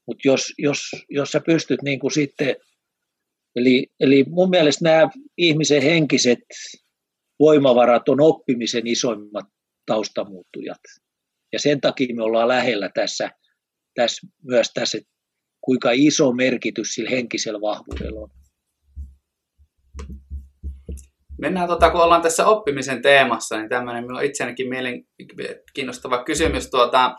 Mutta jos, jos, jos sä pystyt niin kuin sitten, eli, eli mun mielestä nämä ihmisen henkiset voimavarat on oppimisen isoimmat taustamuuttujat. Ja sen takia me ollaan lähellä tässä, tässä myös tässä, kuinka iso merkitys sillä henkisellä vahvuudella on. Mennään, tota, kun ollaan tässä oppimisen teemassa, niin tämmöinen minun itseänikin mielenkiinnostava kysymys. Tuota,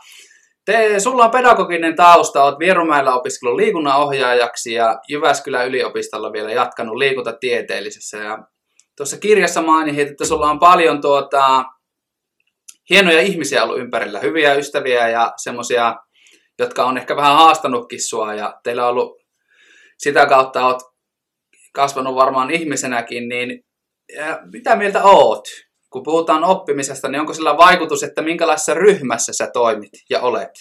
te, sulla on pedagoginen tausta, olet Vierumäellä opiskellut liikunnanohjaajaksi ja Jyväskylän yliopistolla vielä jatkanut liikuntatieteellisessä. Ja tuossa kirjassa mainitsit, että sulla on paljon tuota, hienoja ihmisiä ollut ympärillä, hyviä ystäviä ja semmoisia, jotka on ehkä vähän haastanutkin sua ja teillä on ollut sitä kautta oot kasvanut varmaan ihmisenäkin, niin mitä mieltä oot? Kun puhutaan oppimisesta, niin onko sillä vaikutus, että minkälaisessa ryhmässä sä toimit ja olet?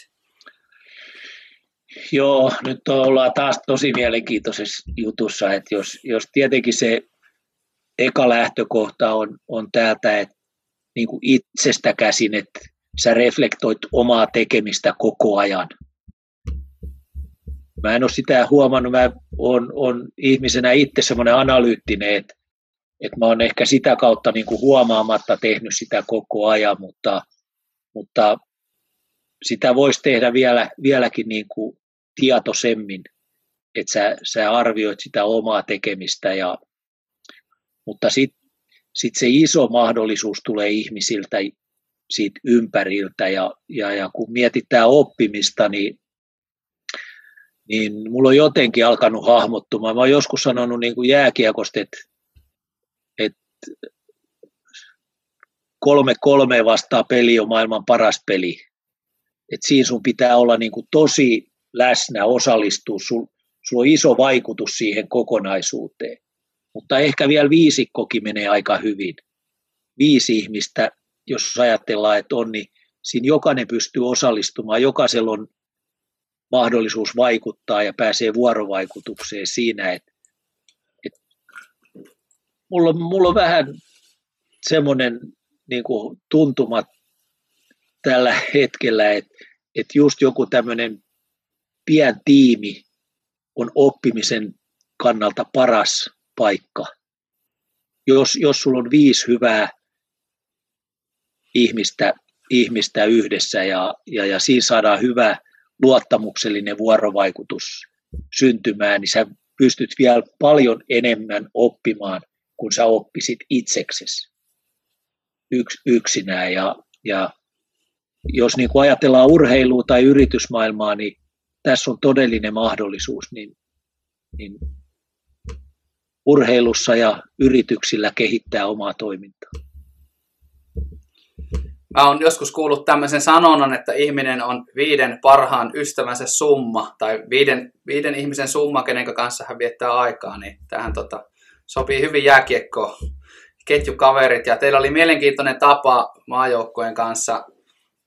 Joo, nyt ollaan taas tosi mielenkiintoisessa jutussa, että jos, jos tietenkin se eka lähtökohta on, on täältä, että niin kuin itsestä käsin, että sä reflektoit omaa tekemistä koko ajan. Mä en ole sitä huomannut, mä on, on ihmisenä itse semmoinen analyyttinen, että, että mä oon ehkä sitä kautta niin kuin huomaamatta tehnyt sitä koko ajan, mutta, mutta sitä voisi tehdä vielä, vieläkin niin kuin tietoisemmin, että sä, sä arvioit sitä omaa tekemistä. Ja, mutta sitten sit se iso mahdollisuus tulee ihmisiltä siitä ympäriltä ja, ja, ja kun mietitään oppimista, niin, niin mulla on jotenkin alkanut hahmottumaan. Mä oon joskus sanonut niin kuin jääkiekosta, että, että kolme kolme vastaa peli on maailman paras peli. Et siinä sun pitää olla niin kuin tosi läsnä, osallistua, sul, on iso vaikutus siihen kokonaisuuteen. Mutta ehkä vielä viisikkokin menee aika hyvin. Viisi ihmistä, jos ajatellaan, että on, niin siinä jokainen pystyy osallistumaan, jokaisella on mahdollisuus vaikuttaa ja pääsee vuorovaikutukseen siinä, että, että mulla, on, mulla on vähän semmoinen niin kuin tuntuma tällä hetkellä, että, että just joku tämmöinen pien tiimi on oppimisen kannalta paras paikka. Jos, jos sulla on viisi hyvää ihmistä, ihmistä yhdessä ja, ja, ja siinä saadaan hyvä luottamuksellinen vuorovaikutus syntymään, niin sä pystyt vielä paljon enemmän oppimaan, kun sä oppisit itseksesi yks, yksinään. Ja, ja jos niin kuin ajatellaan urheilua tai yritysmaailmaa, niin tässä on todellinen mahdollisuus, niin, niin urheilussa ja yrityksillä kehittää omaa toimintaa. Mä oon joskus kuullut tämmöisen sanonnan, että ihminen on viiden parhaan ystävänsä summa, tai viiden, viiden ihmisen summa, kenen kanssa hän viettää aikaa, niin tähän tota, sopii hyvin jääkiekko ketjukaverit, ja teillä oli mielenkiintoinen tapa maajoukkojen kanssa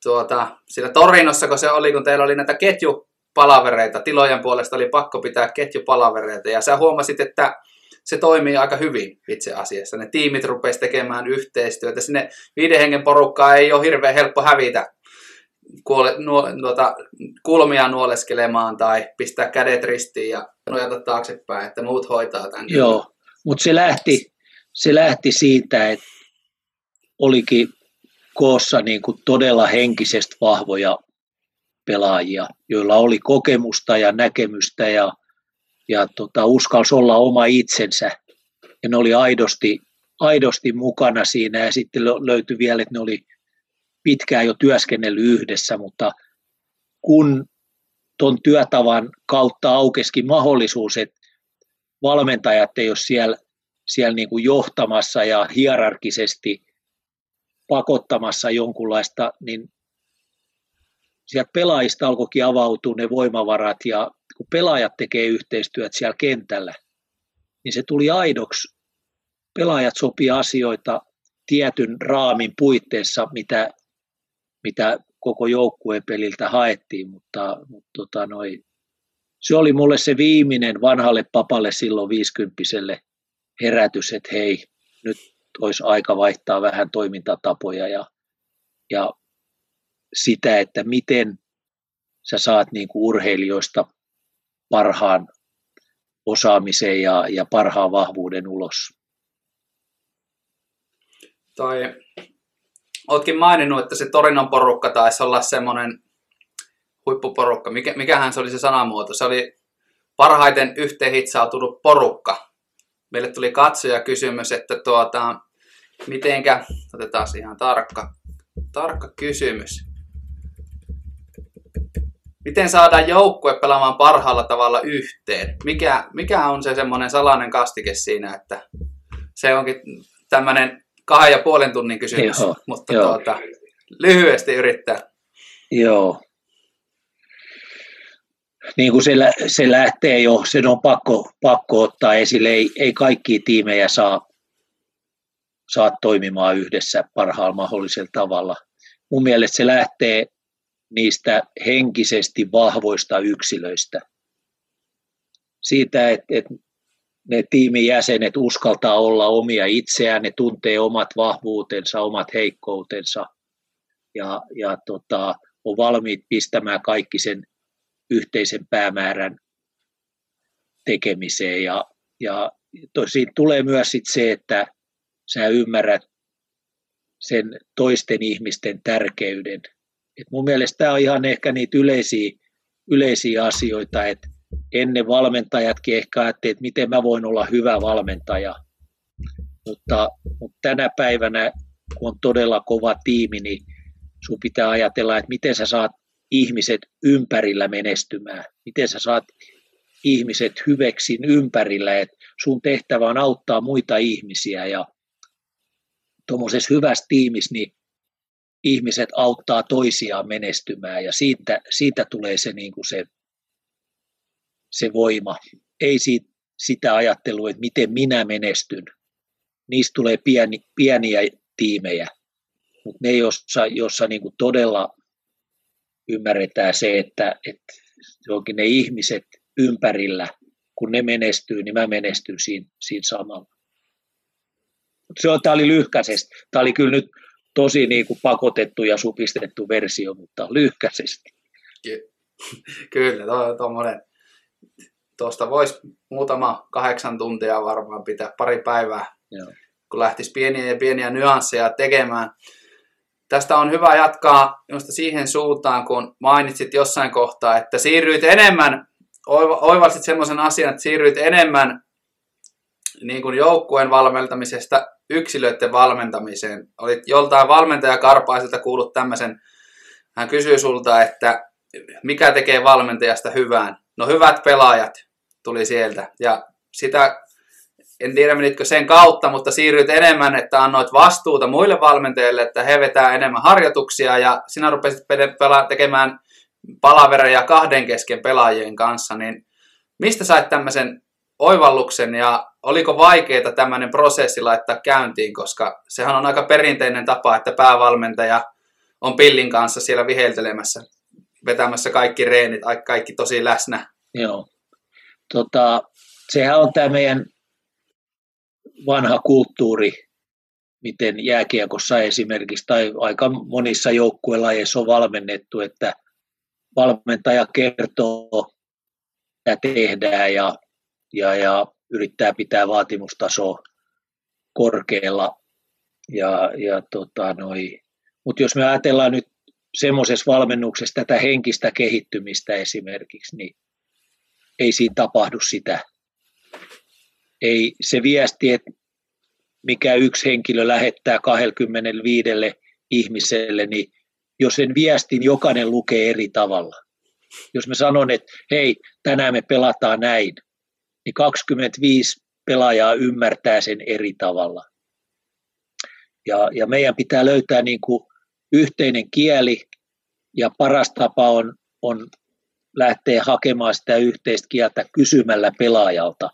tuota, sillä Torinossa, kun se oli, kun teillä oli näitä ketjupalavereita, tilojen puolesta oli pakko pitää ketjupalavereita, ja sä huomasit, että se toimii aika hyvin itse asiassa. Ne tiimit rupesivat tekemään yhteistyötä. Sinne viiden hengen porukkaa ei ole hirveän helppo hävitä kuole, nuo, nuota, kulmia nuoleskelemaan tai pistää kädet ristiin ja nojata taaksepäin, että muut hoitaa tämän. Joo, mutta se lähti, se lähti siitä, että olikin koossa niin kuin todella henkisesti vahvoja pelaajia, joilla oli kokemusta ja näkemystä ja ja tota, uskalsi olla oma itsensä. Ja ne oli aidosti, aidosti mukana siinä ja sitten löytyi vielä, että ne oli pitkään jo työskennellyt yhdessä, mutta kun tuon työtavan kautta aukeskin mahdollisuus, että valmentajat ei ole siellä, siellä niin kuin johtamassa ja hierarkisesti pakottamassa jonkunlaista, niin sieltä pelaajista alkoikin avautua ne voimavarat ja kun pelaajat tekee yhteistyötä siellä kentällä, niin se tuli aidoksi. Pelaajat sopii asioita tietyn raamin puitteissa, mitä, mitä koko joukkueen peliltä haettiin, mutta, mutta tota noi, se oli mulle se viimeinen vanhalle papalle silloin viisikymppiselle herätys, että hei, nyt olisi aika vaihtaa vähän toimintatapoja ja, ja sitä, että miten sä saat niin kuin urheilijoista parhaan osaamisen ja, ja parhaan vahvuuden ulos. Toi, ootkin maininnut, että se Torinon porukka taisi olla semmoinen huippuporukka. Mikä, mikähän se oli se sanamuoto? Se oli parhaiten yhteen hitsautunut porukka. Meille tuli katsoja kysymys, että tuota, mitenkä, otetaan ihan tarkka, tarkka kysymys. Miten saadaan joukkue pelaamaan parhaalla tavalla yhteen? Mikä, mikä on se semmoinen salainen kastike siinä, että se onkin tämmöinen kahden ja puolen tunnin kysymys, joo, mutta joo. Tuota, lyhyesti yrittää. Joo. Niin kuin se, se lähtee jo, sen on pakko, pakko ottaa esille. Ei, ei kaikki tiimejä saa, saa toimimaan yhdessä parhaalla mahdollisella tavalla. Mun mielestä se lähtee niistä henkisesti vahvoista yksilöistä. Siitä, että, että ne tiimin jäsenet uskaltaa olla omia itseään, ne tuntee omat vahvuutensa, omat heikkoutensa ja, ja tota, on valmiit pistämään kaikki sen yhteisen päämäärän tekemiseen. Ja, ja siitä tulee myös sit se, että sä ymmärrät sen toisten ihmisten tärkeyden. Et mun mielestä tämä on ihan ehkä niitä yleisiä, yleisiä asioita, että ennen valmentajatkin ehkä ajattelivat, että miten mä voin olla hyvä valmentaja. Mutta, mutta tänä päivänä, kun on todella kova tiimi, niin sun pitää ajatella, että miten sä saat ihmiset ympärillä menestymään. Miten sä saat ihmiset hyveksin ympärillä, että sun tehtävä on auttaa muita ihmisiä ja tuommoisessa hyvässä tiimissä niin ihmiset auttaa toisiaan menestymään ja siitä, siitä tulee se, niin kuin se se voima. Ei siitä, sitä ajattelua, että miten minä menestyn. Niistä tulee pieni, pieniä tiimejä, mutta ne, jossa, jossa niin kuin todella ymmärretään se, että, että onkin ne ihmiset ympärillä, kun ne menestyy, niin mä menestyn siinä, siinä samalla. Se on, tämä oli lyhkäisesti. Tämä oli kyllä nyt tosi niin kuin pakotettu ja supistettu versio, mutta lyhkäisesti. [LAUGHS] Kyllä, tuommoinen tuosta voisi muutama kahdeksan tuntia varmaan pitää pari päivää, Joo. kun lähtisi pieniä ja pieniä nyansseja tekemään. Tästä on hyvä jatkaa minusta siihen suuntaan, kun mainitsit jossain kohtaa, että siirryit enemmän, oivalsit semmoisen asian, että siirryit enemmän niin kuin joukkueen valmentamisesta yksilöiden valmentamiseen. Olit joltain valmentajakarpaiselta kuullut tämmöisen, hän kysyy sulta, että mikä tekee valmentajasta hyvään. No hyvät pelaajat tuli sieltä. Ja sitä, en tiedä menitkö sen kautta, mutta siirryit enemmän, että annoit vastuuta muille valmentajille, että he vetää enemmän harjoituksia ja sinä rupesit tekemään palavereja kahden kesken pelaajien kanssa, niin mistä sait tämmöisen oivalluksen ja oliko vaikeaa tämmöinen prosessi laittaa käyntiin, koska sehän on aika perinteinen tapa, että päävalmentaja on pillin kanssa siellä viheltelemässä vetämässä kaikki reenit, kaikki tosi läsnä. Joo. Tota, sehän on tämä meidän vanha kulttuuri, miten jääkiekossa esimerkiksi tai aika monissa joukkuelajeissa on valmennettu, että valmentaja kertoo, mitä tehdään ja, ja, ja yrittää pitää vaatimustasoa korkealla. Ja, ja tota, noi. Mutta jos me ajatellaan nyt semmoisessa valmennuksessa tätä henkistä kehittymistä esimerkiksi, niin ei siinä tapahdu sitä. Ei se viesti, että mikä yksi henkilö lähettää 25 ihmiselle, niin jos sen viestin jokainen lukee eri tavalla. Jos mä sanon, että hei, tänään me pelataan näin, niin 25 pelaajaa ymmärtää sen eri tavalla. Ja, ja meidän pitää löytää niin kuin yhteinen kieli ja paras tapa on, on lähteä hakemaan sitä yhteistä kieltä kysymällä pelaajalta,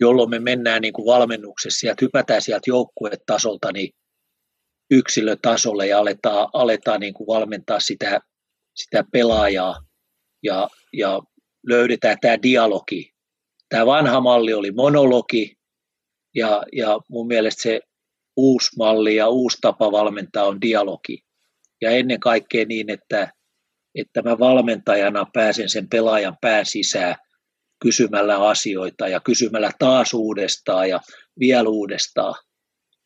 jolloin me mennään niin kuin valmennuksessa ja hypätään sieltä joukkuetasolta niin yksilötasolle ja aletaan, aletaan niin kuin valmentaa sitä, sitä pelaajaa ja, ja löydetään tämä dialogi. Tämä vanha malli oli monologi ja, ja mun mielestä se uusi malli ja uusi tapa valmentaa on dialogi. Ja ennen kaikkea niin, että, että mä valmentajana pääsen sen pelaajan pääsisään kysymällä asioita ja kysymällä taas uudestaan ja vielä uudestaan,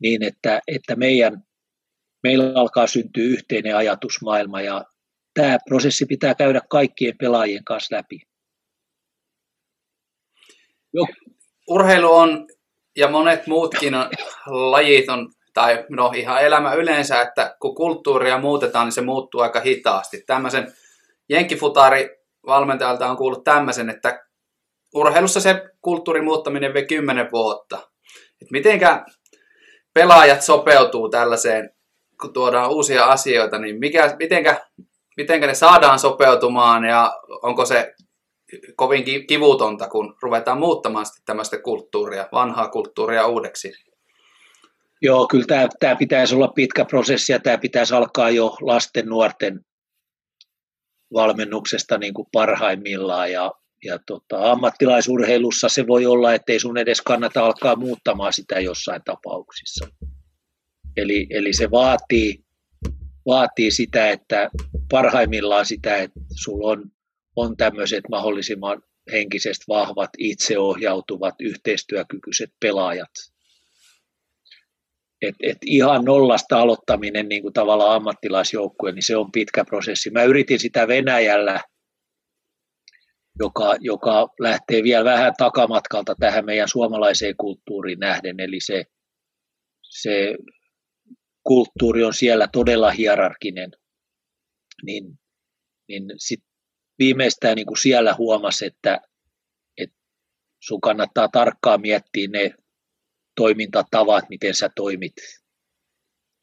niin että, että meidän, meillä alkaa syntyä yhteinen ajatusmaailma ja tämä prosessi pitää käydä kaikkien pelaajien kanssa läpi. Jo. Urheilu on ja monet muutkin lajit on, tai no ihan elämä yleensä, että kun kulttuuria muutetaan, niin se muuttuu aika hitaasti. Tämmöisen Jenkkifutaari valmentajalta on kuullut tämmöisen, että urheilussa se kulttuurin muuttaminen vie kymmenen vuotta. Et mitenkä pelaajat sopeutuu tällaiseen, kun tuodaan uusia asioita, niin mikä, mitenkä, mitenkä ne saadaan sopeutumaan ja onko se kovin kivutonta, kun ruvetaan muuttamaan sitten tämmöistä kulttuuria, vanhaa kulttuuria uudeksi? Joo, kyllä tämä, tämä pitäisi olla pitkä prosessi ja tämä pitäisi alkaa jo lasten, nuorten valmennuksesta niin kuin parhaimmillaan ja, ja tota, ammattilaisurheilussa se voi olla, ettei sun edes kannata alkaa muuttamaan sitä jossain tapauksissa. Eli, eli se vaatii, vaatii sitä, että parhaimmillaan sitä, että sulla on, on tämmöiset mahdollisimman henkisesti vahvat, itseohjautuvat, yhteistyökykyiset pelaajat. Et, et ihan nollasta aloittaminen niin kuin tavallaan ammattilaisjoukkue, niin se on pitkä prosessi. Mä yritin sitä Venäjällä joka, joka lähtee vielä vähän takamatkalta tähän meidän suomalaiseen kulttuuriin nähden, eli se, se kulttuuri on siellä todella hierarkinen, niin, niin sit viimeistään niin kuin siellä huomasi, että, että sun kannattaa tarkkaan miettiä ne toimintatavat, miten sä toimit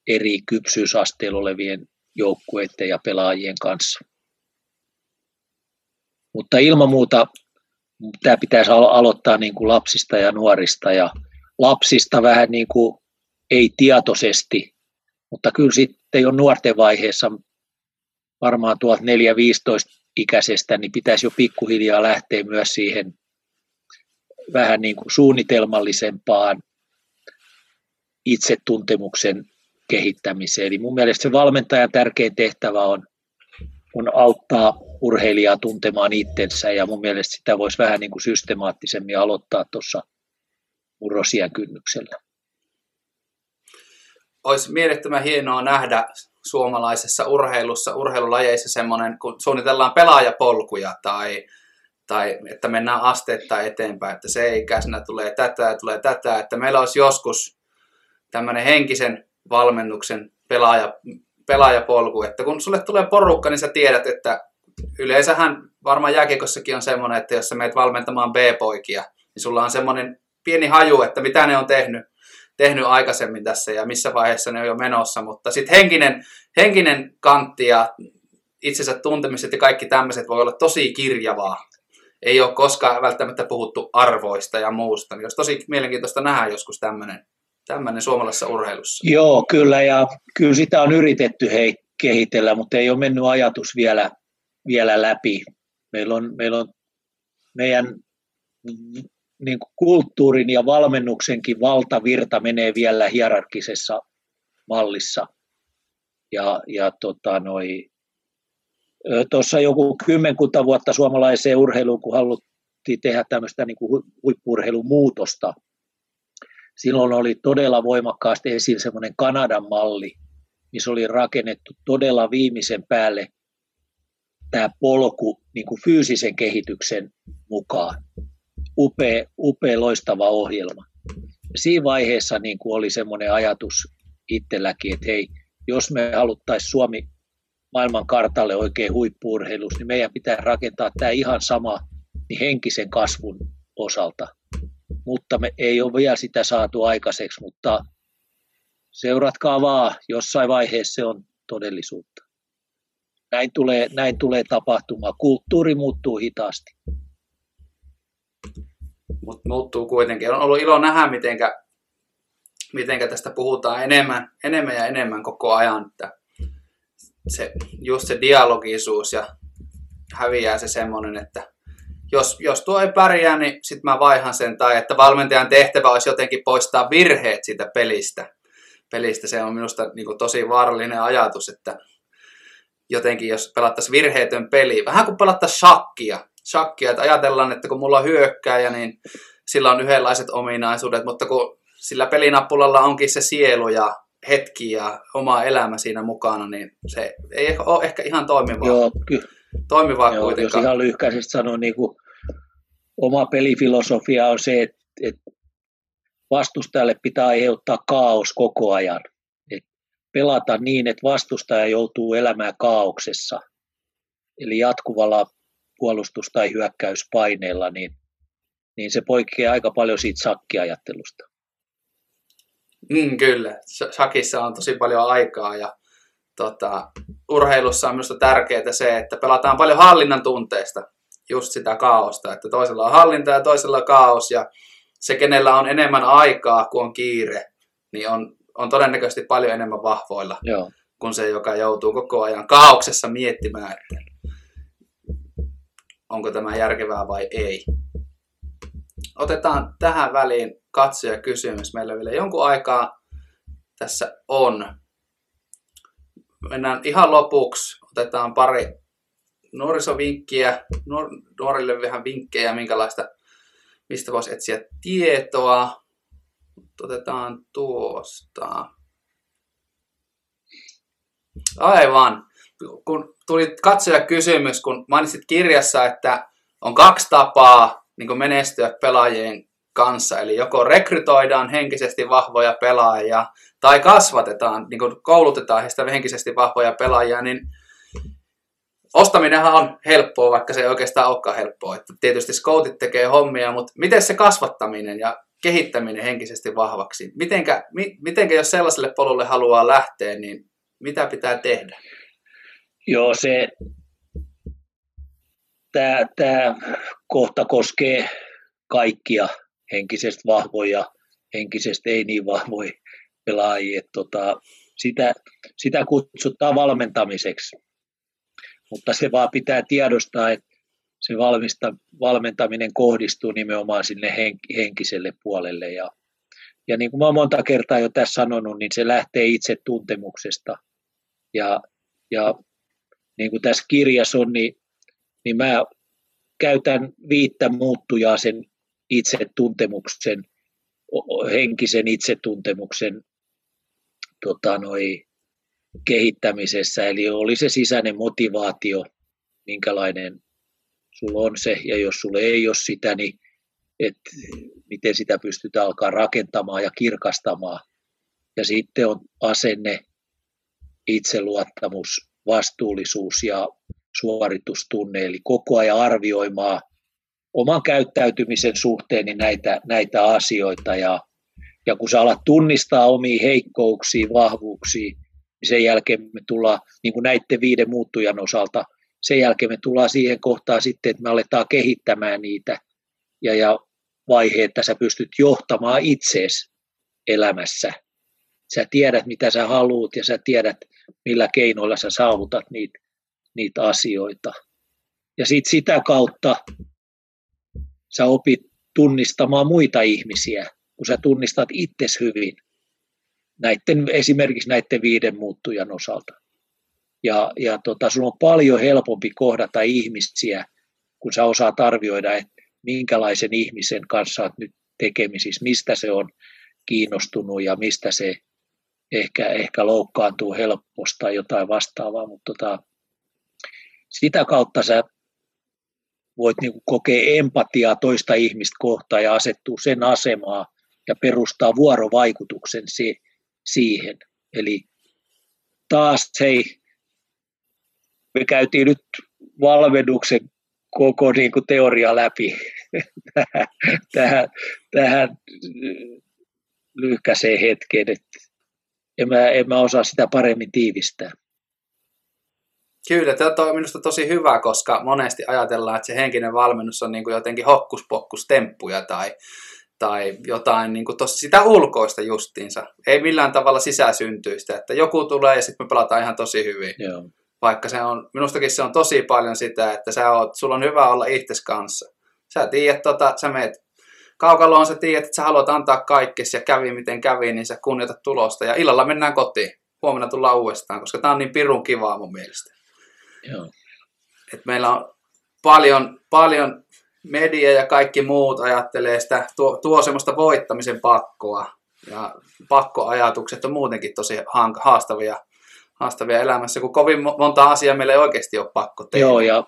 eri kypsyysasteella olevien joukkueiden ja pelaajien kanssa. Mutta ilman muuta tämä pitäisi aloittaa niin kuin lapsista ja nuorista ja lapsista vähän niin kuin ei tietoisesti, mutta kyllä sitten jo nuorten vaiheessa varmaan tuolta 4-15 ikäisestä, niin pitäisi jo pikkuhiljaa lähteä myös siihen vähän niin kuin suunnitelmallisempaan itsetuntemuksen kehittämiseen. Eli mun mielestä se valmentajan tärkein tehtävä on, on auttaa urheilijaa tuntemaan itsensä ja mun mielestä sitä voisi vähän niin kuin systemaattisemmin aloittaa tuossa murrosien kynnyksellä. Olisi mielettömän hienoa nähdä suomalaisessa urheilussa, urheilulajeissa semmoinen, kun suunnitellaan pelaajapolkuja tai, tai että mennään asteetta eteenpäin, että se ikäisenä tulee tätä, tulee tätä, että meillä olisi joskus tämmöinen henkisen valmennuksen pelaaja, pelaajapolku, että kun sulle tulee porukka, niin sä tiedät, että yleensähän varmaan jääkiekossakin on semmoinen, että jos sä meet valmentamaan B-poikia, niin sulla on semmoinen pieni haju, että mitä ne on tehnyt, tehnyt aikaisemmin tässä ja missä vaiheessa ne on jo menossa, mutta sitten henkinen, henkinen kantti ja itsensä tuntemiset ja kaikki tämmöiset voi olla tosi kirjavaa. Ei ole koskaan välttämättä puhuttu arvoista ja muusta, niin olisi tosi mielenkiintoista nähdä joskus tämmöinen tämmöinen suomalaisessa urheilussa. Joo, kyllä, ja kyllä sitä on yritetty hei, kehitellä, mutta ei ole mennyt ajatus vielä, vielä läpi. Meillä on, meillä on meidän niin kuin kulttuurin ja valmennuksenkin valtavirta menee vielä hierarkisessa mallissa. Ja, ja tota noi, tuossa joku kymmenkunta vuotta suomalaiseen urheiluun, kun haluttiin tehdä tämmöistä niin kuin huippurheilun muutosta, silloin oli todella voimakkaasti esillä semmoinen Kanadan malli, missä oli rakennettu todella viimeisen päälle tämä polku niin kuin fyysisen kehityksen mukaan. Upea, upea loistava ohjelma. Ja siinä vaiheessa niin kuin oli semmoinen ajatus itselläkin, että hei, jos me haluttaisiin Suomi maailman kartalle oikein huippuurheilus, niin meidän pitää rakentaa tämä ihan sama niin henkisen kasvun osalta mutta me ei ole vielä sitä saatu aikaiseksi, mutta seuratkaa vaan, jossain vaiheessa se on todellisuutta. Näin tulee, näin tulee tapahtumaan. Kulttuuri muuttuu hitaasti. Mut muuttuu kuitenkin. On ollut ilo nähdä, mitenkä, mitenkä tästä puhutaan enemmän, enemmän ja enemmän koko ajan. Että se, just se dialogisuus ja häviää se semmoinen, että jos, jos tuo ei pärjää, niin sitten mä vaihan sen. Tai että valmentajan tehtävä olisi jotenkin poistaa virheet siitä pelistä. pelistä. Se on minusta niin kuin, tosi vaarallinen ajatus, että jotenkin jos pelattaisiin virheetön peli, vähän kuin pelattaisiin shakkia. Shakkia, että ajatellaan, että kun mulla on hyökkääjä, niin sillä on yhdenlaiset ominaisuudet, mutta kun sillä pelinappulalla onkin se sielu ja hetki ja oma elämä siinä mukana, niin se ei ole ehkä ihan toimivaa. Joo, kyllä toimivaa Joo, kuitenkaan. Jos ihan lyhkäisesti sanoo, niin kuin oma pelifilosofia on se, että, että vastustajalle pitää aiheuttaa kaos koko ajan. Et pelata niin, että vastustaja joutuu elämään kaauksessa. eli jatkuvalla puolustus- tai hyökkäyspaineella, niin, niin se poikkeaa aika paljon siitä sakkiajattelusta. Mm, kyllä, sakissa on tosi paljon aikaa ja tota, urheilussa on myös tärkeää se, että pelataan paljon hallinnan tunteesta, just sitä kaaosta, että toisella on hallinta ja toisella on kaos ja se, kenellä on enemmän aikaa kuin on kiire, niin on, on todennäköisesti paljon enemmän vahvoilla Joo. kuin se, joka joutuu koko ajan kaauksessa miettimään, että onko tämä järkevää vai ei. Otetaan tähän väliin katsoja kysymys. Meillä vielä jonkun aikaa tässä on. Mennään ihan lopuksi. Otetaan pari nuorisovinkkiä, nuorille vähän vinkkejä, minkälaista, mistä voisi etsiä tietoa. Otetaan tuosta. Aivan. Kun tuli katsoja kysymys, kun mainitsit kirjassa, että on kaksi tapaa niin menestyä pelaajien kanssa. Eli joko rekrytoidaan henkisesti vahvoja pelaajia tai kasvatetaan, niin koulutetaan heistä henkisesti vahvoja pelaajia, niin Ostaminenhan on helppoa, vaikka se ei oikeastaan olekaan helppoa. Että tietysti scoutit tekee hommia, mutta miten se kasvattaminen ja kehittäminen henkisesti vahvaksi? Mitenkä, mi, mitenkä jos sellaiselle polulle haluaa lähteä, niin mitä pitää tehdä? Joo, se, tämä, tämä kohta koskee kaikkia henkisesti vahvoja, henkisesti ei niin vahvoja pelaajia. Tota, sitä, sitä kutsutaan valmentamiseksi mutta se vaan pitää tiedostaa, että se valmista, valmentaminen kohdistuu nimenomaan sinne henkiselle puolelle. Ja, ja niin kuin mä monta kertaa jo tässä sanonut, niin se lähtee itse tuntemuksesta. Ja, ja niin kuin tässä kirjassa on, niin, niin mä käytän viittä muuttujaa sen itsetuntemuksen, henkisen itsetuntemuksen tota noi, kehittämisessä, eli oli se sisäinen motivaatio, minkälainen sulla on se, ja jos sulla ei ole sitä, niin et miten sitä pystytään alkaa rakentamaan ja kirkastamaan. Ja sitten on asenne, itseluottamus, vastuullisuus ja suoritustunne, eli koko ajan arvioimaan oman käyttäytymisen suhteen niin näitä, näitä asioita. Ja, ja kun sä alat tunnistaa omia heikkouksia, vahvuuksia, sen jälkeen me tullaan niin kuin näiden viiden muuttujan osalta, sen jälkeen me tullaan siihen kohtaan sitten, että me aletaan kehittämään niitä ja, ja vaihe, että sä pystyt johtamaan itseesi elämässä. Sä tiedät, mitä sä haluat ja sä tiedät, millä keinoilla sä saavutat niitä, niitä asioita. Ja sitten sitä kautta sä opit tunnistamaan muita ihmisiä, kun sä tunnistat itses hyvin näiden, esimerkiksi näiden viiden muuttujan osalta. Ja, ja tota, sun on paljon helpompi kohdata ihmisiä, kun sä osaat arvioida, että minkälaisen ihmisen kanssa olet nyt tekemisissä, mistä se on kiinnostunut ja mistä se ehkä, ehkä loukkaantuu helposti tai jotain vastaavaa, mutta tota, sitä kautta sä voit niin kokea empatiaa toista ihmistä kohtaan ja asettua sen asemaa ja perustaa vuorovaikutuksen siihen. Eli taas hei, me käytiin nyt valmennuksen koko niin kuin teoria läpi [LAUGHS] tähän, tähän lyhkäiseen hetkeen, että en mä, en mä osaa sitä paremmin tiivistää. Kyllä, tämä on minusta tosi hyvä, koska monesti ajatellaan, että se henkinen valmennus on niin kuin jotenkin hokkuspokkustemppuja tai tai jotain niin kuin tossa, sitä ulkoista justiinsa. Ei millään tavalla sisäsyntyistä, että joku tulee ja sitten me pelataan ihan tosi hyvin. Joo. Vaikka se on, minustakin se on tosi paljon sitä, että sä oot, sulla on hyvä olla itses kanssa. Sä tiedät, tota, sä meet kaukaloon, sä tiedät, että sä haluat antaa kaikkes ja kävi miten kävi, niin sä kunnioitat tulosta ja illalla mennään kotiin. Huomenna tullaan uudestaan, koska tää on niin pirun kivaa mun mielestä. Joo. Et meillä on paljon, paljon media ja kaikki muut ajattelee sitä, tuo, tuo semmoista voittamisen pakkoa. Ja pakkoajatukset on muutenkin tosi haastavia, haastavia elämässä, kun kovin monta asiaa meillä ei oikeasti ole pakko tehdä. Joo, ja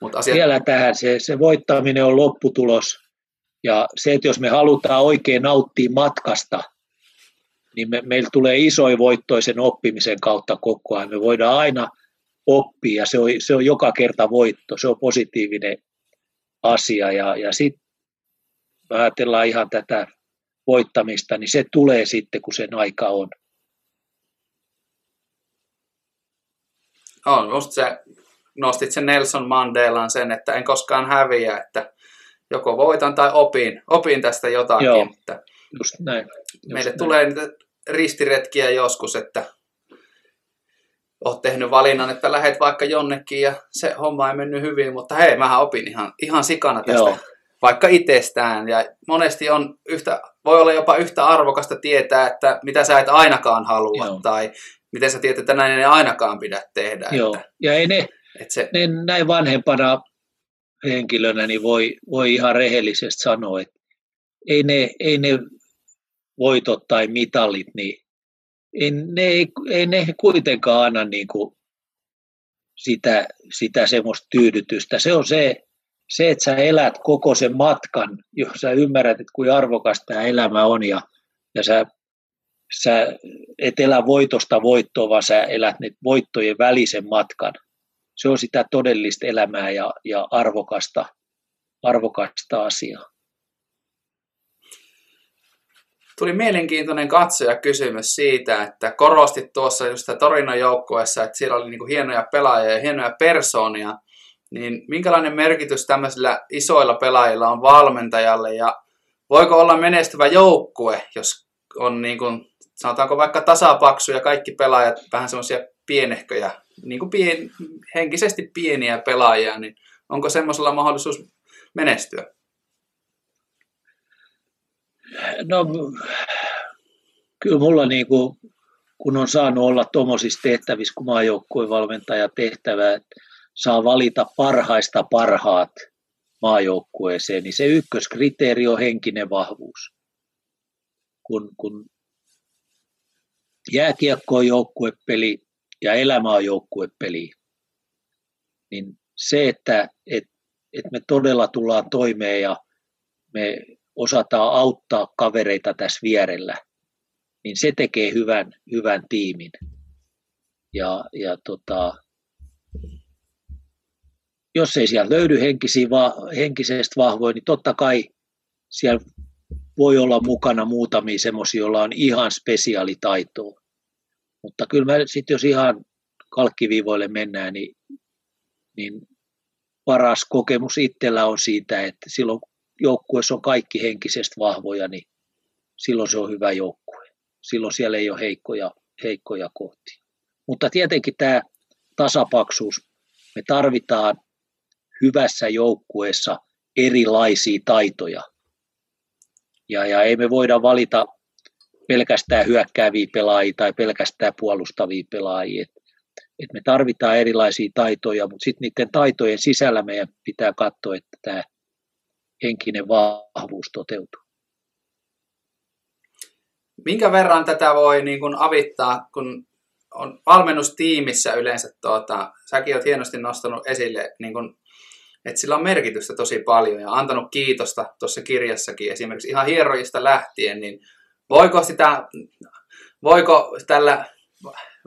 Mut asiat... vielä tähän, se, se voittaminen on lopputulos. Ja se, että jos me halutaan oikein nauttia matkasta, niin me, meillä tulee isoja voittoisen oppimisen kautta koko ajan. Me voidaan aina oppii ja se on, se on joka kerta voitto, se on positiivinen asia ja, ja sitten ajatellaan ihan tätä voittamista, niin se tulee sitten, kun sen aika on. On, just se, nostit sen Nelson Mandelan sen, että en koskaan häviä, että joko voitan tai opin, opin tästä jotakin. Joo, että just näin. Just meille näin. tulee niitä ristiretkiä joskus, että oot tehnyt valinnan, että lähet vaikka jonnekin ja se homma ei mennyt hyvin, mutta hei, mähän opin ihan, ihan sikana tästä, Joo. vaikka itsestään. Ja monesti on yhtä, voi olla jopa yhtä arvokasta tietää, että mitä sä et ainakaan halua, Joo. tai miten sä tiedät, että näin ei ainakaan pidä tehdä. Joo. Että, Ja ei ne, että se, ne näin vanhempana henkilönä niin voi, voi ihan rehellisesti sanoa, että ei ne, ei ne voitot tai mitallit, niin ei, ne, ei, ei ne kuitenkaan anna niin kuin sitä, sitä semmoista tyydytystä. Se on se, se, että sä elät koko sen matkan, jos sä ymmärrät, että kuinka arvokas tämä elämä on ja, ja sä, sä et elä voitosta voittoa, vaan sä elät nyt voittojen välisen matkan. Se on sitä todellista elämää ja, ja arvokasta, arvokasta asiaa. tuli mielenkiintoinen katsoja kysymys siitä, että korostit tuossa just sitä joukkueessa, että siellä oli niin hienoja pelaajia ja hienoja persoonia, niin minkälainen merkitys tämmöisillä isoilla pelaajilla on valmentajalle ja voiko olla menestyvä joukkue, jos on niin kuin, sanotaanko vaikka tasapaksu ja kaikki pelaajat vähän semmoisia pienehköjä, niin kuin pien, henkisesti pieniä pelaajia, niin onko semmoisella mahdollisuus menestyä? No, kyllä mulla niin kuin, kun on saanut olla tuommoisissa tehtävissä, kun maajoukkueen valmentaja tehtävää, että saa valita parhaista parhaat maajoukkueeseen, niin se ykköskriteeri on henkinen vahvuus. Kun, kun jääkiekko on joukkuepeli ja elämä on joukkuepeli, niin se, että et, et me todella tullaan toimeen ja me osataan auttaa kavereita tässä vierellä, niin se tekee hyvän, hyvän tiimin. Ja, ja tota, jos ei siellä löydy va, henkisestä vahvoja, niin totta kai siellä voi olla mukana muutamia semmoisia, joilla on ihan spesiaalitaitoa. Mutta kyllä mä sitten, jos ihan kalkkiviivoille mennään, niin, niin paras kokemus itsellä on siitä, että silloin joukkueessa on kaikki henkisesti vahvoja, niin silloin se on hyvä joukkue. Silloin siellä ei ole heikkoja, heikkoja kohtia. Mutta tietenkin tämä tasapaksuus, me tarvitaan hyvässä joukkueessa erilaisia taitoja. Ja, ja ei me voida valita pelkästään hyökkääviä pelaajia tai pelkästään puolustavia pelaajia. Et, et me tarvitaan erilaisia taitoja, mutta sitten niiden taitojen sisällä meidän pitää katsoa, että tämä henkinen vahvuus toteutuu. Minkä verran tätä voi niin kuin avittaa, kun on valmennustiimissä yleensä, tuota, säkin olet hienosti nostanut esille, niin kuin, että sillä on merkitystä tosi paljon ja antanut kiitosta tuossa kirjassakin esimerkiksi ihan hierojista lähtien, niin voiko, sitä, voiko tällä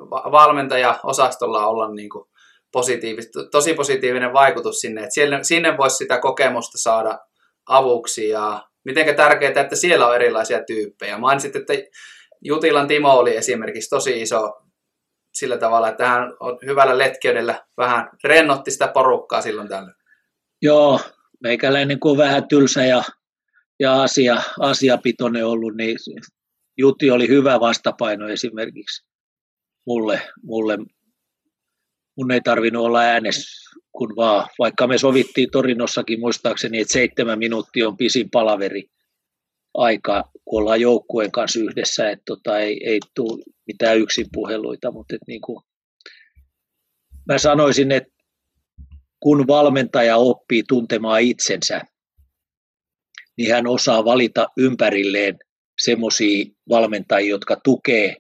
valmentaja-osastolla olla niin kuin positiivista, tosi positiivinen vaikutus sinne, että sinne, sinne voisi sitä kokemusta saada avuksi ja miten tärkeää, että siellä on erilaisia tyyppejä. Mainitsit, että Jutilan Timo oli esimerkiksi tosi iso sillä tavalla, että hän on hyvällä letkeydellä vähän rennotti sitä porukkaa silloin tällöin. Joo, meikäläinen kun on vähän tylsä ja, ja asia, asiapitoinen ollut, niin Juti oli hyvä vastapaino esimerkiksi mulle. mulle. Mun ei tarvinnut olla äänessä kun vaan, vaikka me sovittiin Torinossakin muistaakseni, että seitsemän minuuttia on pisin palaveri aika, kun ollaan joukkueen kanssa yhdessä, että tota, ei, ei tule mitään yksin puheluita, mutta et niin kuin, mä sanoisin, että kun valmentaja oppii tuntemaan itsensä, niin hän osaa valita ympärilleen semmoisia valmentajia, jotka tukee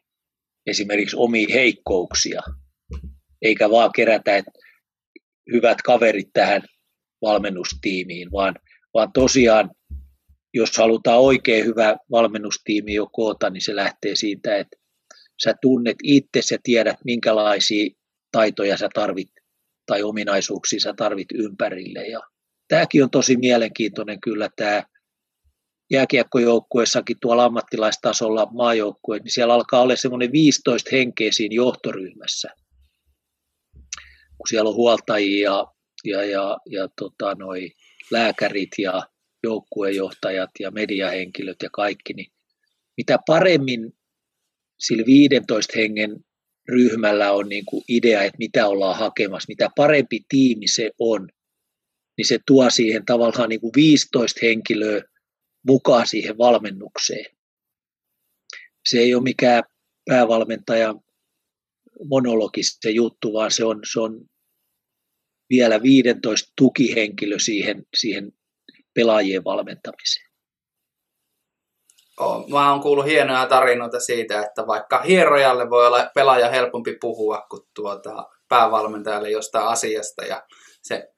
esimerkiksi omia heikkouksia, eikä vaan kerätä hyvät kaverit tähän valmennustiimiin, vaan, vaan tosiaan, jos halutaan oikein hyvä valmennustiimi jo koota, niin se lähtee siitä, että sä tunnet itse ja tiedät, minkälaisia taitoja sä tarvit tai ominaisuuksia sä tarvit ympärille. Ja tämäkin on tosi mielenkiintoinen kyllä tämä jääkiekkojoukkueessakin tuolla ammattilaistasolla maajoukkue, niin siellä alkaa olla semmoinen 15 henkeä siinä johtoryhmässä. Kun siellä on huoltajia ja, ja, ja, ja tota, noi lääkärit ja joukkuejohtajat ja mediahenkilöt ja kaikki, niin mitä paremmin sillä 15 hengen ryhmällä on niin kuin idea, että mitä ollaan hakemassa, mitä parempi tiimi se on, niin se tuo siihen tavallaan niin kuin 15 henkilöä mukaan siihen valmennukseen. Se ei ole mikään päävalmentaja monologi se juttu, vaan se on, se on vielä 15 tukihenkilö siihen, siihen pelaajien valmentamiseen. Oh, mä oon kuullut hienoja tarinoita siitä, että vaikka hierojalle voi olla pelaaja helpompi puhua kuin tuota päävalmentajalle jostain asiasta ja se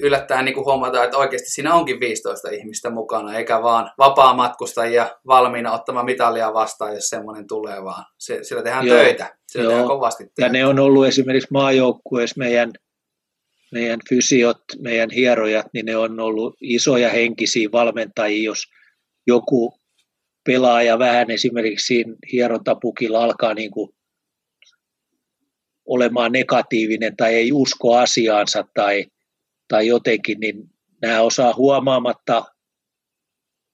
yllättäen niin huomataan, että oikeasti siinä onkin 15 ihmistä mukana, eikä vaan vapaa-matkustajia valmiina ottamaan mitalia vastaan, jos semmoinen tulee, vaan se, sillä tehdään Joo. töitä. Sillä Joo. tehdään kovasti töitä. Ja ne on ollut esimerkiksi maajoukkueessa meidän, meidän fysiot, meidän hierojat, niin ne on ollut isoja henkisiä valmentajia, jos joku pelaaja vähän esimerkiksi siinä hierontapukilla alkaa niin kuin olemaan negatiivinen tai ei usko asiaansa tai tai jotenkin, niin nämä osaa huomaamatta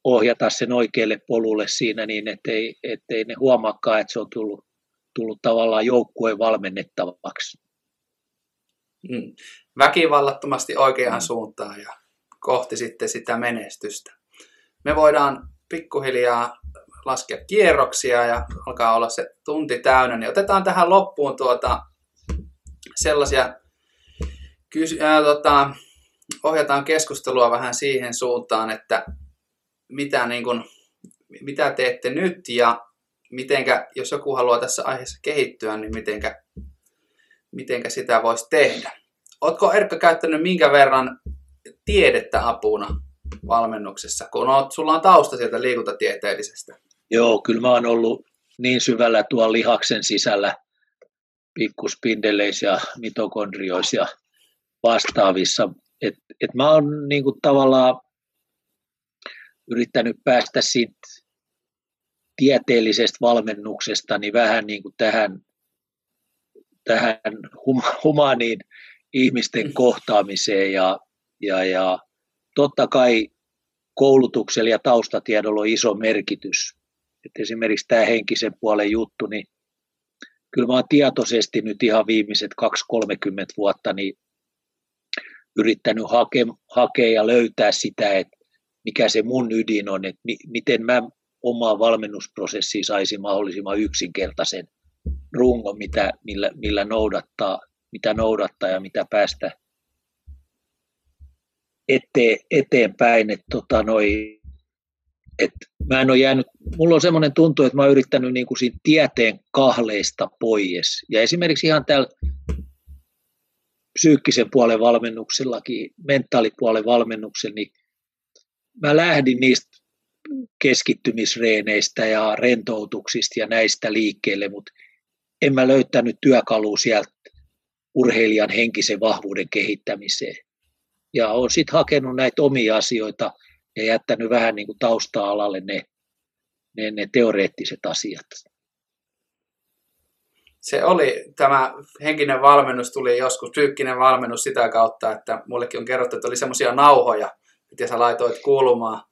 ohjata sen oikealle polulle siinä niin, ettei, ettei ne huomaakaan, että se on tullut, tullut tavallaan joukkueen valmennettavaksi. Mm. Väkivallattomasti oikeaan mm. suuntaan ja kohti sitten sitä menestystä. Me voidaan pikkuhiljaa laskea kierroksia ja alkaa olla se tunti täynnä, niin otetaan tähän loppuun tuota sellaisia kysy- äh, tota, ohjataan keskustelua vähän siihen suuntaan, että mitä, niin kuin, mitä teette nyt ja mitenkä, jos joku haluaa tässä aiheessa kehittyä, niin mitenkä, mitenkä sitä voisi tehdä. Oletko Erkka käyttänyt minkä verran tiedettä apuna valmennuksessa, kun oot, sulla on tausta sieltä liikuntatieteellisestä? Joo, kyllä mä oon ollut niin syvällä tuolla lihaksen sisällä pikkuspindeleissä ja mitokondrioissa ja vastaavissa et, et mä oon niinku tavallaan yrittänyt päästä siitä tieteellisestä valmennuksesta niin vähän niin kuin tähän, tähän hum- humaniin ihmisten kohtaamiseen ja, ja, ja totta kai koulutuksella ja taustatiedolla on iso merkitys. Et esimerkiksi tämä henkisen puolen juttu, niin kyllä mä oon tietoisesti nyt ihan viimeiset 2-30 vuotta niin yrittänyt hake, hakea ja löytää sitä, että mikä se mun ydin on, että mi, miten mä omaa valmennusprosessia saisin mahdollisimman yksinkertaisen rungon, mitä, millä, millä noudattaa, mitä noudattaa ja mitä päästä eteen, eteenpäin. Että tota noi, et mä en ole jäänyt, mulla on semmoinen tuntu, että mä oon yrittänyt niin kuin siitä tieteen kahleista pois. Ja esimerkiksi ihan täällä psyykkisen puolen valmennuksellakin, mentaalipuolen valmennuksella, niin mä lähdin niistä keskittymisreeneistä ja rentoutuksista ja näistä liikkeelle, mutta en mä löytänyt työkalua sieltä urheilijan henkisen vahvuuden kehittämiseen. Ja olen sitten hakenut näitä omia asioita ja jättänyt vähän niin kuin tausta-alalle ne, ne, ne teoreettiset asiat se oli, tämä henkinen valmennus tuli joskus, psyykkinen valmennus sitä kautta, että mullekin on kerrottu, että oli semmoisia nauhoja, että sä laitoit kuulumaan,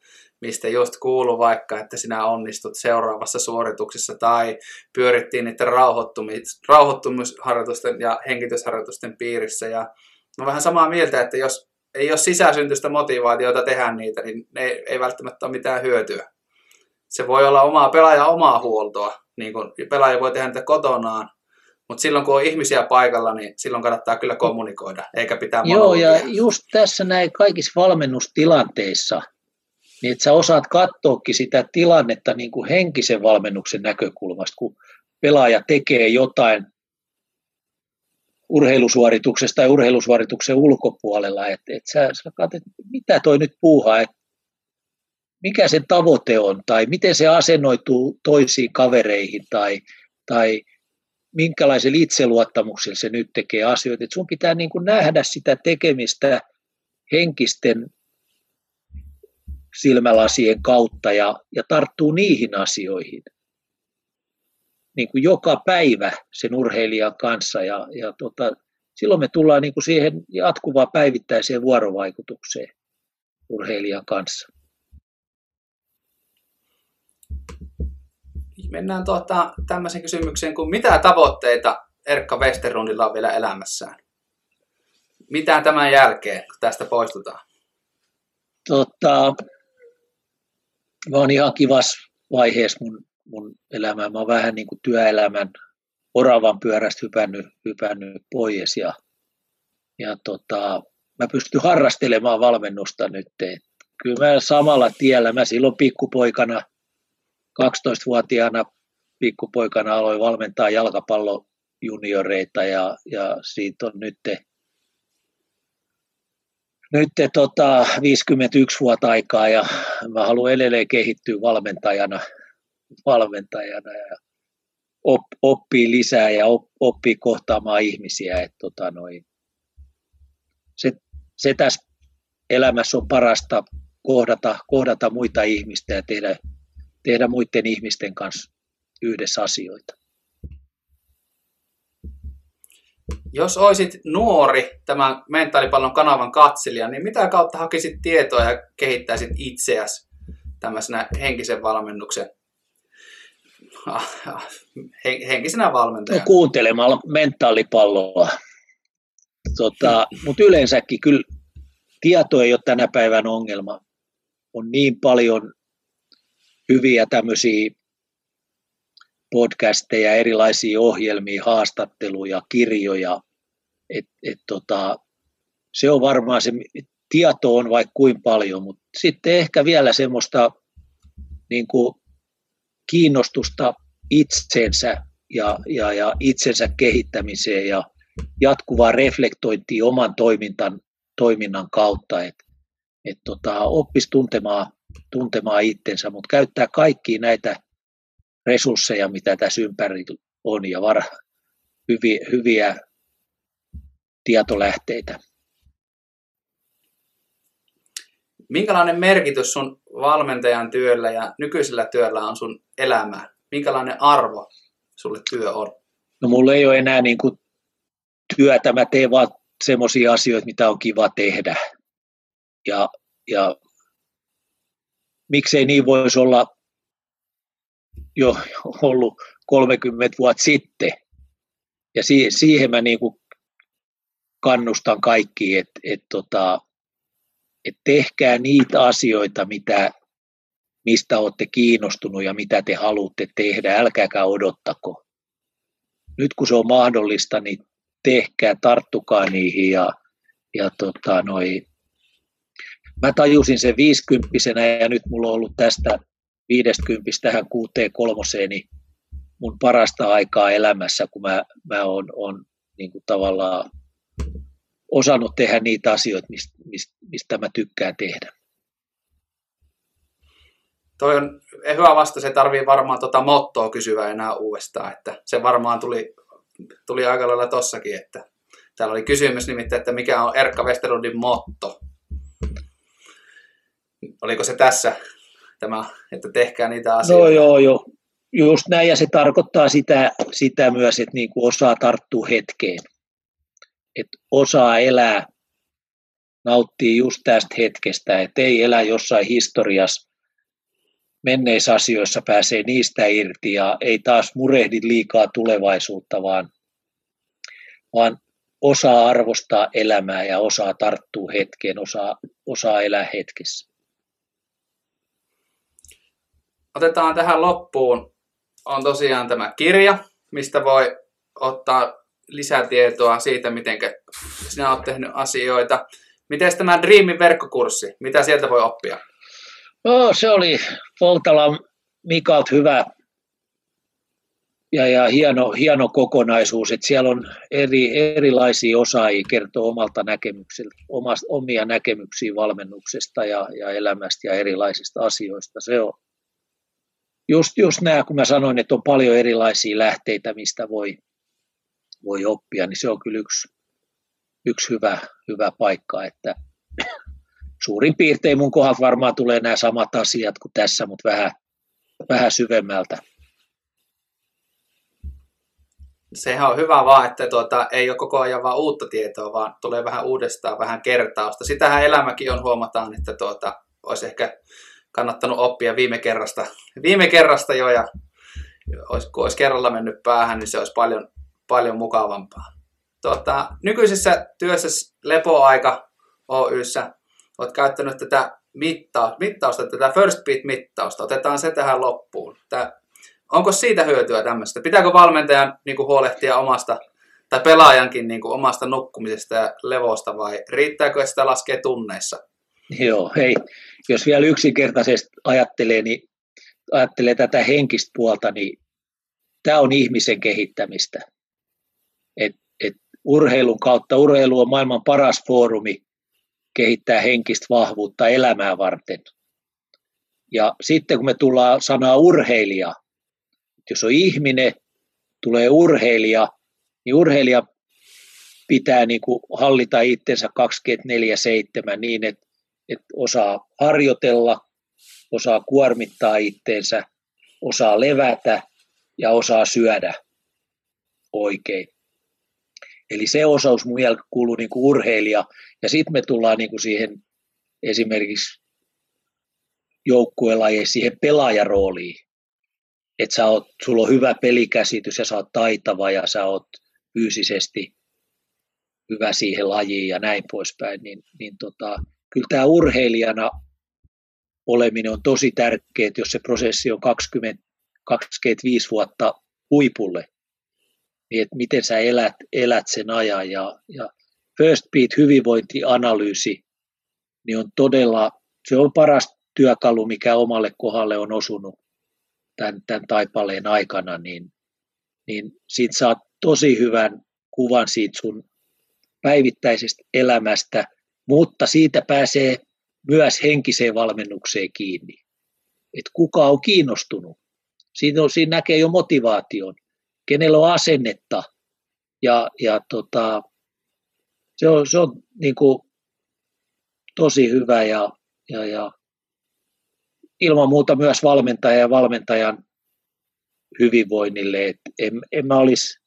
mistä just kuulu vaikka, että sinä onnistut seuraavassa suorituksessa, tai pyörittiin niiden rauhoittumis, rauhoittumisharjoitusten ja hengitysharjoitusten piirissä, ja on vähän samaa mieltä, että jos ei ole sisäsyntyistä motivaatiota tehdä niitä, niin ne ei välttämättä ole mitään hyötyä. Se voi olla omaa pelaaja omaa huoltoa, niin kun pelaaja voi tehdä niitä kotonaan, mutta silloin kun on ihmisiä paikalla, niin silloin kannattaa kyllä kommunikoida, eikä pitää Joo, ja just tässä näin kaikissa valmennustilanteissa, niin että sä osaat katsoakin sitä tilannetta niin kuin henkisen valmennuksen näkökulmasta, kun pelaaja tekee jotain urheilusuorituksesta tai urheilusuorituksen ulkopuolella, että et sä, sä katsot, mitä toi nyt puuhaa, että mikä se tavoite on, tai miten se asennoituu toisiin kavereihin, tai, tai minkälaisella itseluottamuksella se nyt tekee asioita. Et sun pitää niin kuin nähdä sitä tekemistä henkisten silmälasien kautta ja, ja tarttuu niihin asioihin niin kuin joka päivä sen urheilijan kanssa ja, ja tota, silloin me tullaan niin kuin siihen jatkuvaan päivittäiseen vuorovaikutukseen urheilijan kanssa. Mennään tuota, tämmöiseen kysymykseen kuin mitä tavoitteita Erkka Westerlundilla on vielä elämässään? Mitä tämän jälkeen, kun tästä poistutaan? Tota, mä oon ihan kivas vaiheessa mun, mun elämää. Mä oon vähän niin kuin työelämän oravan pyörästä hypännyt, hypännyt pois ja, ja tota, mä pystyn harrastelemaan valmennusta nyt. Et kyllä mä samalla tiellä, mä silloin pikkupoikana, 12-vuotiaana pikkupoikana aloin valmentaa jalkapallojunioreita ja, ja siitä on nyt nyt tota, 51 vuotta aikaa ja mä haluan edelleen kehittyä valmentajana, valmentajana ja op, oppii lisää ja op, oppii kohtaamaan ihmisiä. Et, tota, noin, se, se tässä elämässä on parasta kohdata, kohdata muita ihmistä ja tehdä, tehdä muiden ihmisten kanssa yhdessä asioita. Jos olisit nuori tämän mentaalipallon kanavan katselija, niin mitä kautta hakisit tietoa ja kehittäisit itseäsi tämmöisenä henkisen valmennuksen henkisenä valmentajana? No, kuuntelemalla mentaalipalloa. Tota, Mutta yleensäkin kyllä tieto ei ole tänä päivän ongelma. On niin paljon hyviä tämmöisiä podcasteja, erilaisia ohjelmia, haastatteluja, kirjoja. Et, et tota, se on varmaan se, tieto on vaikka kuin paljon, mutta sitten ehkä vielä semmoista niin kuin kiinnostusta itsensä ja, ja, ja itsensä kehittämiseen ja jatkuvaa reflektointia oman toimintan, toiminnan kautta, että et tota, oppisi tuntemaan, tuntemaan itsensä, mutta käyttää kaikkia näitä resursseja, mitä tässä ympärillä on, ja var, hyviä, hyviä tietolähteitä. Minkälainen merkitys sun valmentajan työllä ja nykyisellä työllä on sun elämään? Minkälainen arvo sulle työ on? No mulla ei ole enää niin kuin työtä, mä teen vaan semmoisia asioita, mitä on kiva tehdä. Ja, ja miksei niin voisi olla jo ollut 30 vuotta sitten. Ja siihen mä niin kuin kannustan kaikki, että et tota, et tehkää niitä asioita, mitä, mistä olette kiinnostunut ja mitä te haluatte tehdä, älkääkä odottako. Nyt kun se on mahdollista, niin tehkää, tarttukaa niihin ja, ja tota, noi, mä tajusin sen viisikymppisenä ja nyt mulla on ollut tästä 50 tähän kuuteen kolmoseen niin mun parasta aikaa elämässä, kun mä, mä oon, on niin kuin tavallaan osannut tehdä niitä asioita, mistä, mistä, mä tykkään tehdä. Toi on hyvä vasta, se tarvii varmaan tota mottoa kysyä enää uudestaan, että se varmaan tuli, tuli aika lailla tossakin, että täällä oli kysymys nimittäin, että mikä on Erkka Westerlundin motto. Oliko se tässä tämä, että tehkää niitä asioita. No joo, joo. Just näin, ja se tarkoittaa sitä, sitä myös, että niin kuin osaa tarttua hetkeen. Että osaa elää, nauttii just tästä hetkestä, että ei elä jossain historiassa, menneissä asioissa pääsee niistä irti ja ei taas murehdi liikaa tulevaisuutta, vaan, vaan osaa arvostaa elämää ja osaa tarttua hetkeen, osaa, osaa elää hetkessä. Otetaan tähän loppuun on tosiaan tämä kirja, mistä voi ottaa lisätietoa siitä, miten sinä olet tehnyt asioita. Miten tämä Dreamin verkkokurssi, mitä sieltä voi oppia? No, se oli Poltalan Mikalt hyvä ja, ja hieno, hieno kokonaisuus, että siellä on eri, erilaisia osaajia kertoo omalta näkemyksiltä, omasta, omia näkemyksiä valmennuksesta ja, ja elämästä ja erilaisista asioista. Se on, just, just nämä, kun mä sanoin, että on paljon erilaisia lähteitä, mistä voi, voi oppia, niin se on kyllä yksi, yksi hyvä, hyvä paikka, että suurin piirtein mun kohdalla varmaan tulee nämä samat asiat kuin tässä, mutta vähän, vähän syvemmältä. Sehän on hyvä vaan, että tuota, ei ole koko ajan vaan uutta tietoa, vaan tulee vähän uudestaan, vähän kertausta. Sitähän elämäkin on, huomataan, että tuota, olisi ehkä kannattanut oppia viime kerrasta, viime kerrasta jo, ja olisi, kun olisi kerralla mennyt päähän, niin se olisi paljon, paljon mukavampaa. Tuota, nykyisessä työssä Lepoaika Oyssä olet käyttänyt tätä mittausta, mittausta, tätä first beat-mittausta. Otetaan se tähän loppuun. Tämä, onko siitä hyötyä tämmöistä? Pitääkö valmentajan niin kuin, huolehtia omasta, tai pelaajankin niin kuin, omasta nukkumisesta ja levosta, vai riittääkö, sitä laskee tunneissa? Joo, hei. Jos vielä yksinkertaisesti ajattelee, niin ajattelee tätä henkistä puolta, niin tämä on ihmisen kehittämistä. Et, et urheilun kautta, urheilu on maailman paras foorumi kehittää henkistä vahvuutta elämää varten. Ja sitten kun me tullaan sanaa urheilija, jos on ihminen, tulee urheilija, niin urheilija pitää niin kuin hallita itsensä 24-7 niin, että, että osaa harjoitella, osaa kuormittaa itteensä, osaa levätä ja osaa syödä oikein. Eli se osaus mun jälkeen kuuluu niin kuin urheilija. Ja sitten me tullaan niin kuin siihen esimerkiksi joukkuelajeissa siihen pelaajarooliin. Että sulla on hyvä pelikäsitys ja sä oot taitava ja sä oot fyysisesti hyvä siihen lajiin ja näin poispäin. Niin, niin tota, kyllä tämä urheilijana oleminen on tosi tärkeää, jos se prosessi on 20, 25 vuotta huipulle, niin että miten sä elät, elät sen ajan. Ja, ja First Beat hyvinvointianalyysi niin on todella, se on paras työkalu, mikä omalle kohdalle on osunut tämän, tämän taipaleen aikana, niin, niin siitä saat tosi hyvän kuvan siitä sun päivittäisestä elämästä, mutta siitä pääsee myös henkiseen valmennukseen kiinni. Että kuka on kiinnostunut. Siinä, on, siinä näkee jo motivaation kenellä on asennetta. Ja, ja tota, se on, se on niin kuin tosi hyvä ja, ja, ja ilman muuta myös valmentaja ja valmentajan hyvinvoinnille. Et en, en mä olisi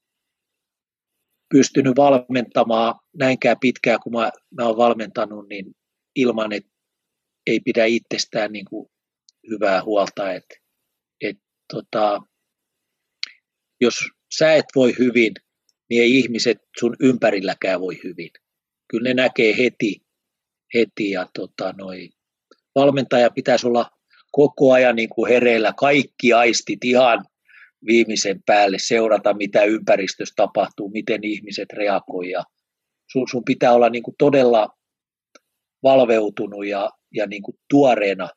pystynyt valmentamaan näinkään pitkään kuin mä, mä olen valmentanut, niin ilman, että ei pidä itsestään niin kuin hyvää huolta. Et, et, tota, jos sä et voi hyvin, niin ei ihmiset sun ympärilläkään voi hyvin. Kyllä ne näkee heti, heti ja tota, noi, valmentaja pitäisi olla koko ajan niin kuin hereillä, kaikki aistit ihan viimeisen päälle, seurata mitä ympäristössä tapahtuu, miten ihmiset reagoivat. sun, sun pitää olla niin kuin todella valveutunut ja, ja niin kuin tuoreena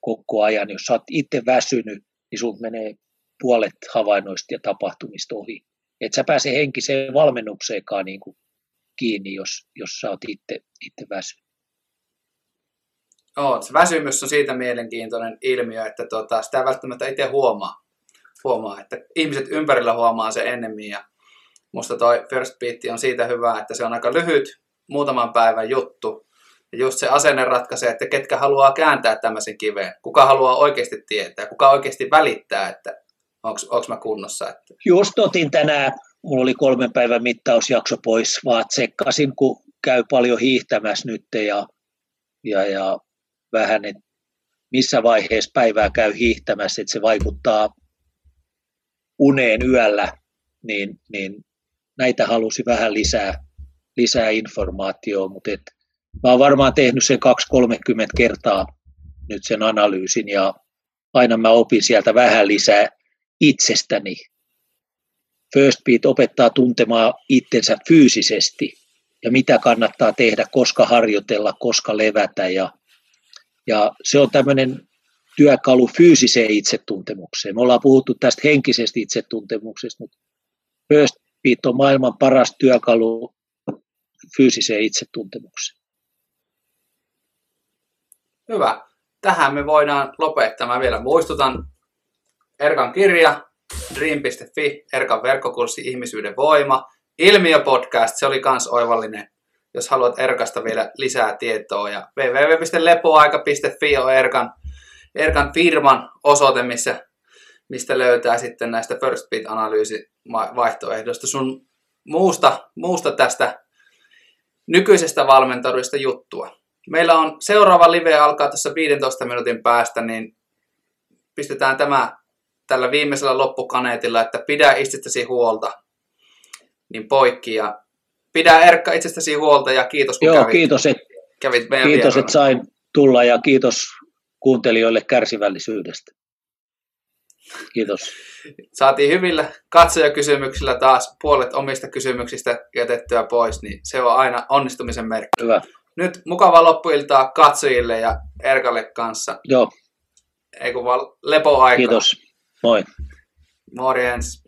koko ajan. Jos sä oot itse väsynyt, niin sun menee puolet havainnoista ja tapahtumista ohi. Et sä pääse henkiseen valmennukseenkaan niin kuin kiinni, jos, jos sä oot itse, itse väsynyt. Oo, se väsymys on siitä mielenkiintoinen ilmiö, että tota, sitä välttämättä itse huomaa. Huomaa. Että ihmiset ympärillä huomaa se ennemmin. Ja musta toi First Beat on siitä hyvä, että se on aika lyhyt, muutaman päivän juttu. Ja just se asenne ratkaisee, että ketkä haluaa kääntää tämmöisen kiveen. Kuka haluaa oikeasti tietää, kuka oikeasti välittää, että onko mä kunnossa? Että... Just otin tänään, mulla oli kolmen päivän mittausjakso pois, vaan tsekkasin, kun käy paljon hiihtämässä nyt ja, ja, ja vähän, että missä vaiheessa päivää käy hiihtämässä, että se vaikuttaa uneen yöllä, niin, niin näitä halusi vähän lisää, lisää informaatiota, mutta et, mä oon varmaan tehnyt sen 2-30 kertaa nyt sen analyysin ja aina mä opin sieltä vähän lisää itsestäni. First Beat opettaa tuntemaan itsensä fyysisesti ja mitä kannattaa tehdä, koska harjoitella, koska levätä. Ja, ja se on tämmöinen työkalu fyysiseen itsetuntemukseen. Me ollaan puhuttu tästä henkisestä itsetuntemuksesta, mutta First Beat on maailman paras työkalu fyysiseen itsetuntemukseen. Hyvä. Tähän me voidaan lopettaa. Mä vielä muistutan Erkan kirja, dream.fi, Erkan verkkokurssi Ihmisyyden voima. Ilmiö-podcast, se oli kans oivallinen, jos haluat Erkasta vielä lisää tietoa. Ja www.lepoaika.fi on Erkan, Erkan firman osoite, missä, mistä löytää sitten näistä First Beat-analyysivaihtoehdoista sun muusta, muusta tästä nykyisestä valmentaudesta juttua. Meillä on seuraava live alkaa tässä 15 minuutin päästä, niin pistetään tämä tällä viimeisellä loppukaneetilla, että pidä itsestäsi huolta, niin poikki ja pidä Erkka itsestäsi huolta ja kiitos kun Joo, kävit, kiitos, että kävit meidän kiitos, että sain tulla ja kiitos kuuntelijoille kärsivällisyydestä. Kiitos. Saatiin hyvillä katsojakysymyksillä taas puolet omista kysymyksistä jätettyä pois, niin se on aina onnistumisen merkki. Hyvä. Nyt mukavaa loppuiltaa katsojille ja Erkalle kanssa. Joo, Ei kun vaan lepoaikaa. kiitos. Moi. Morjens.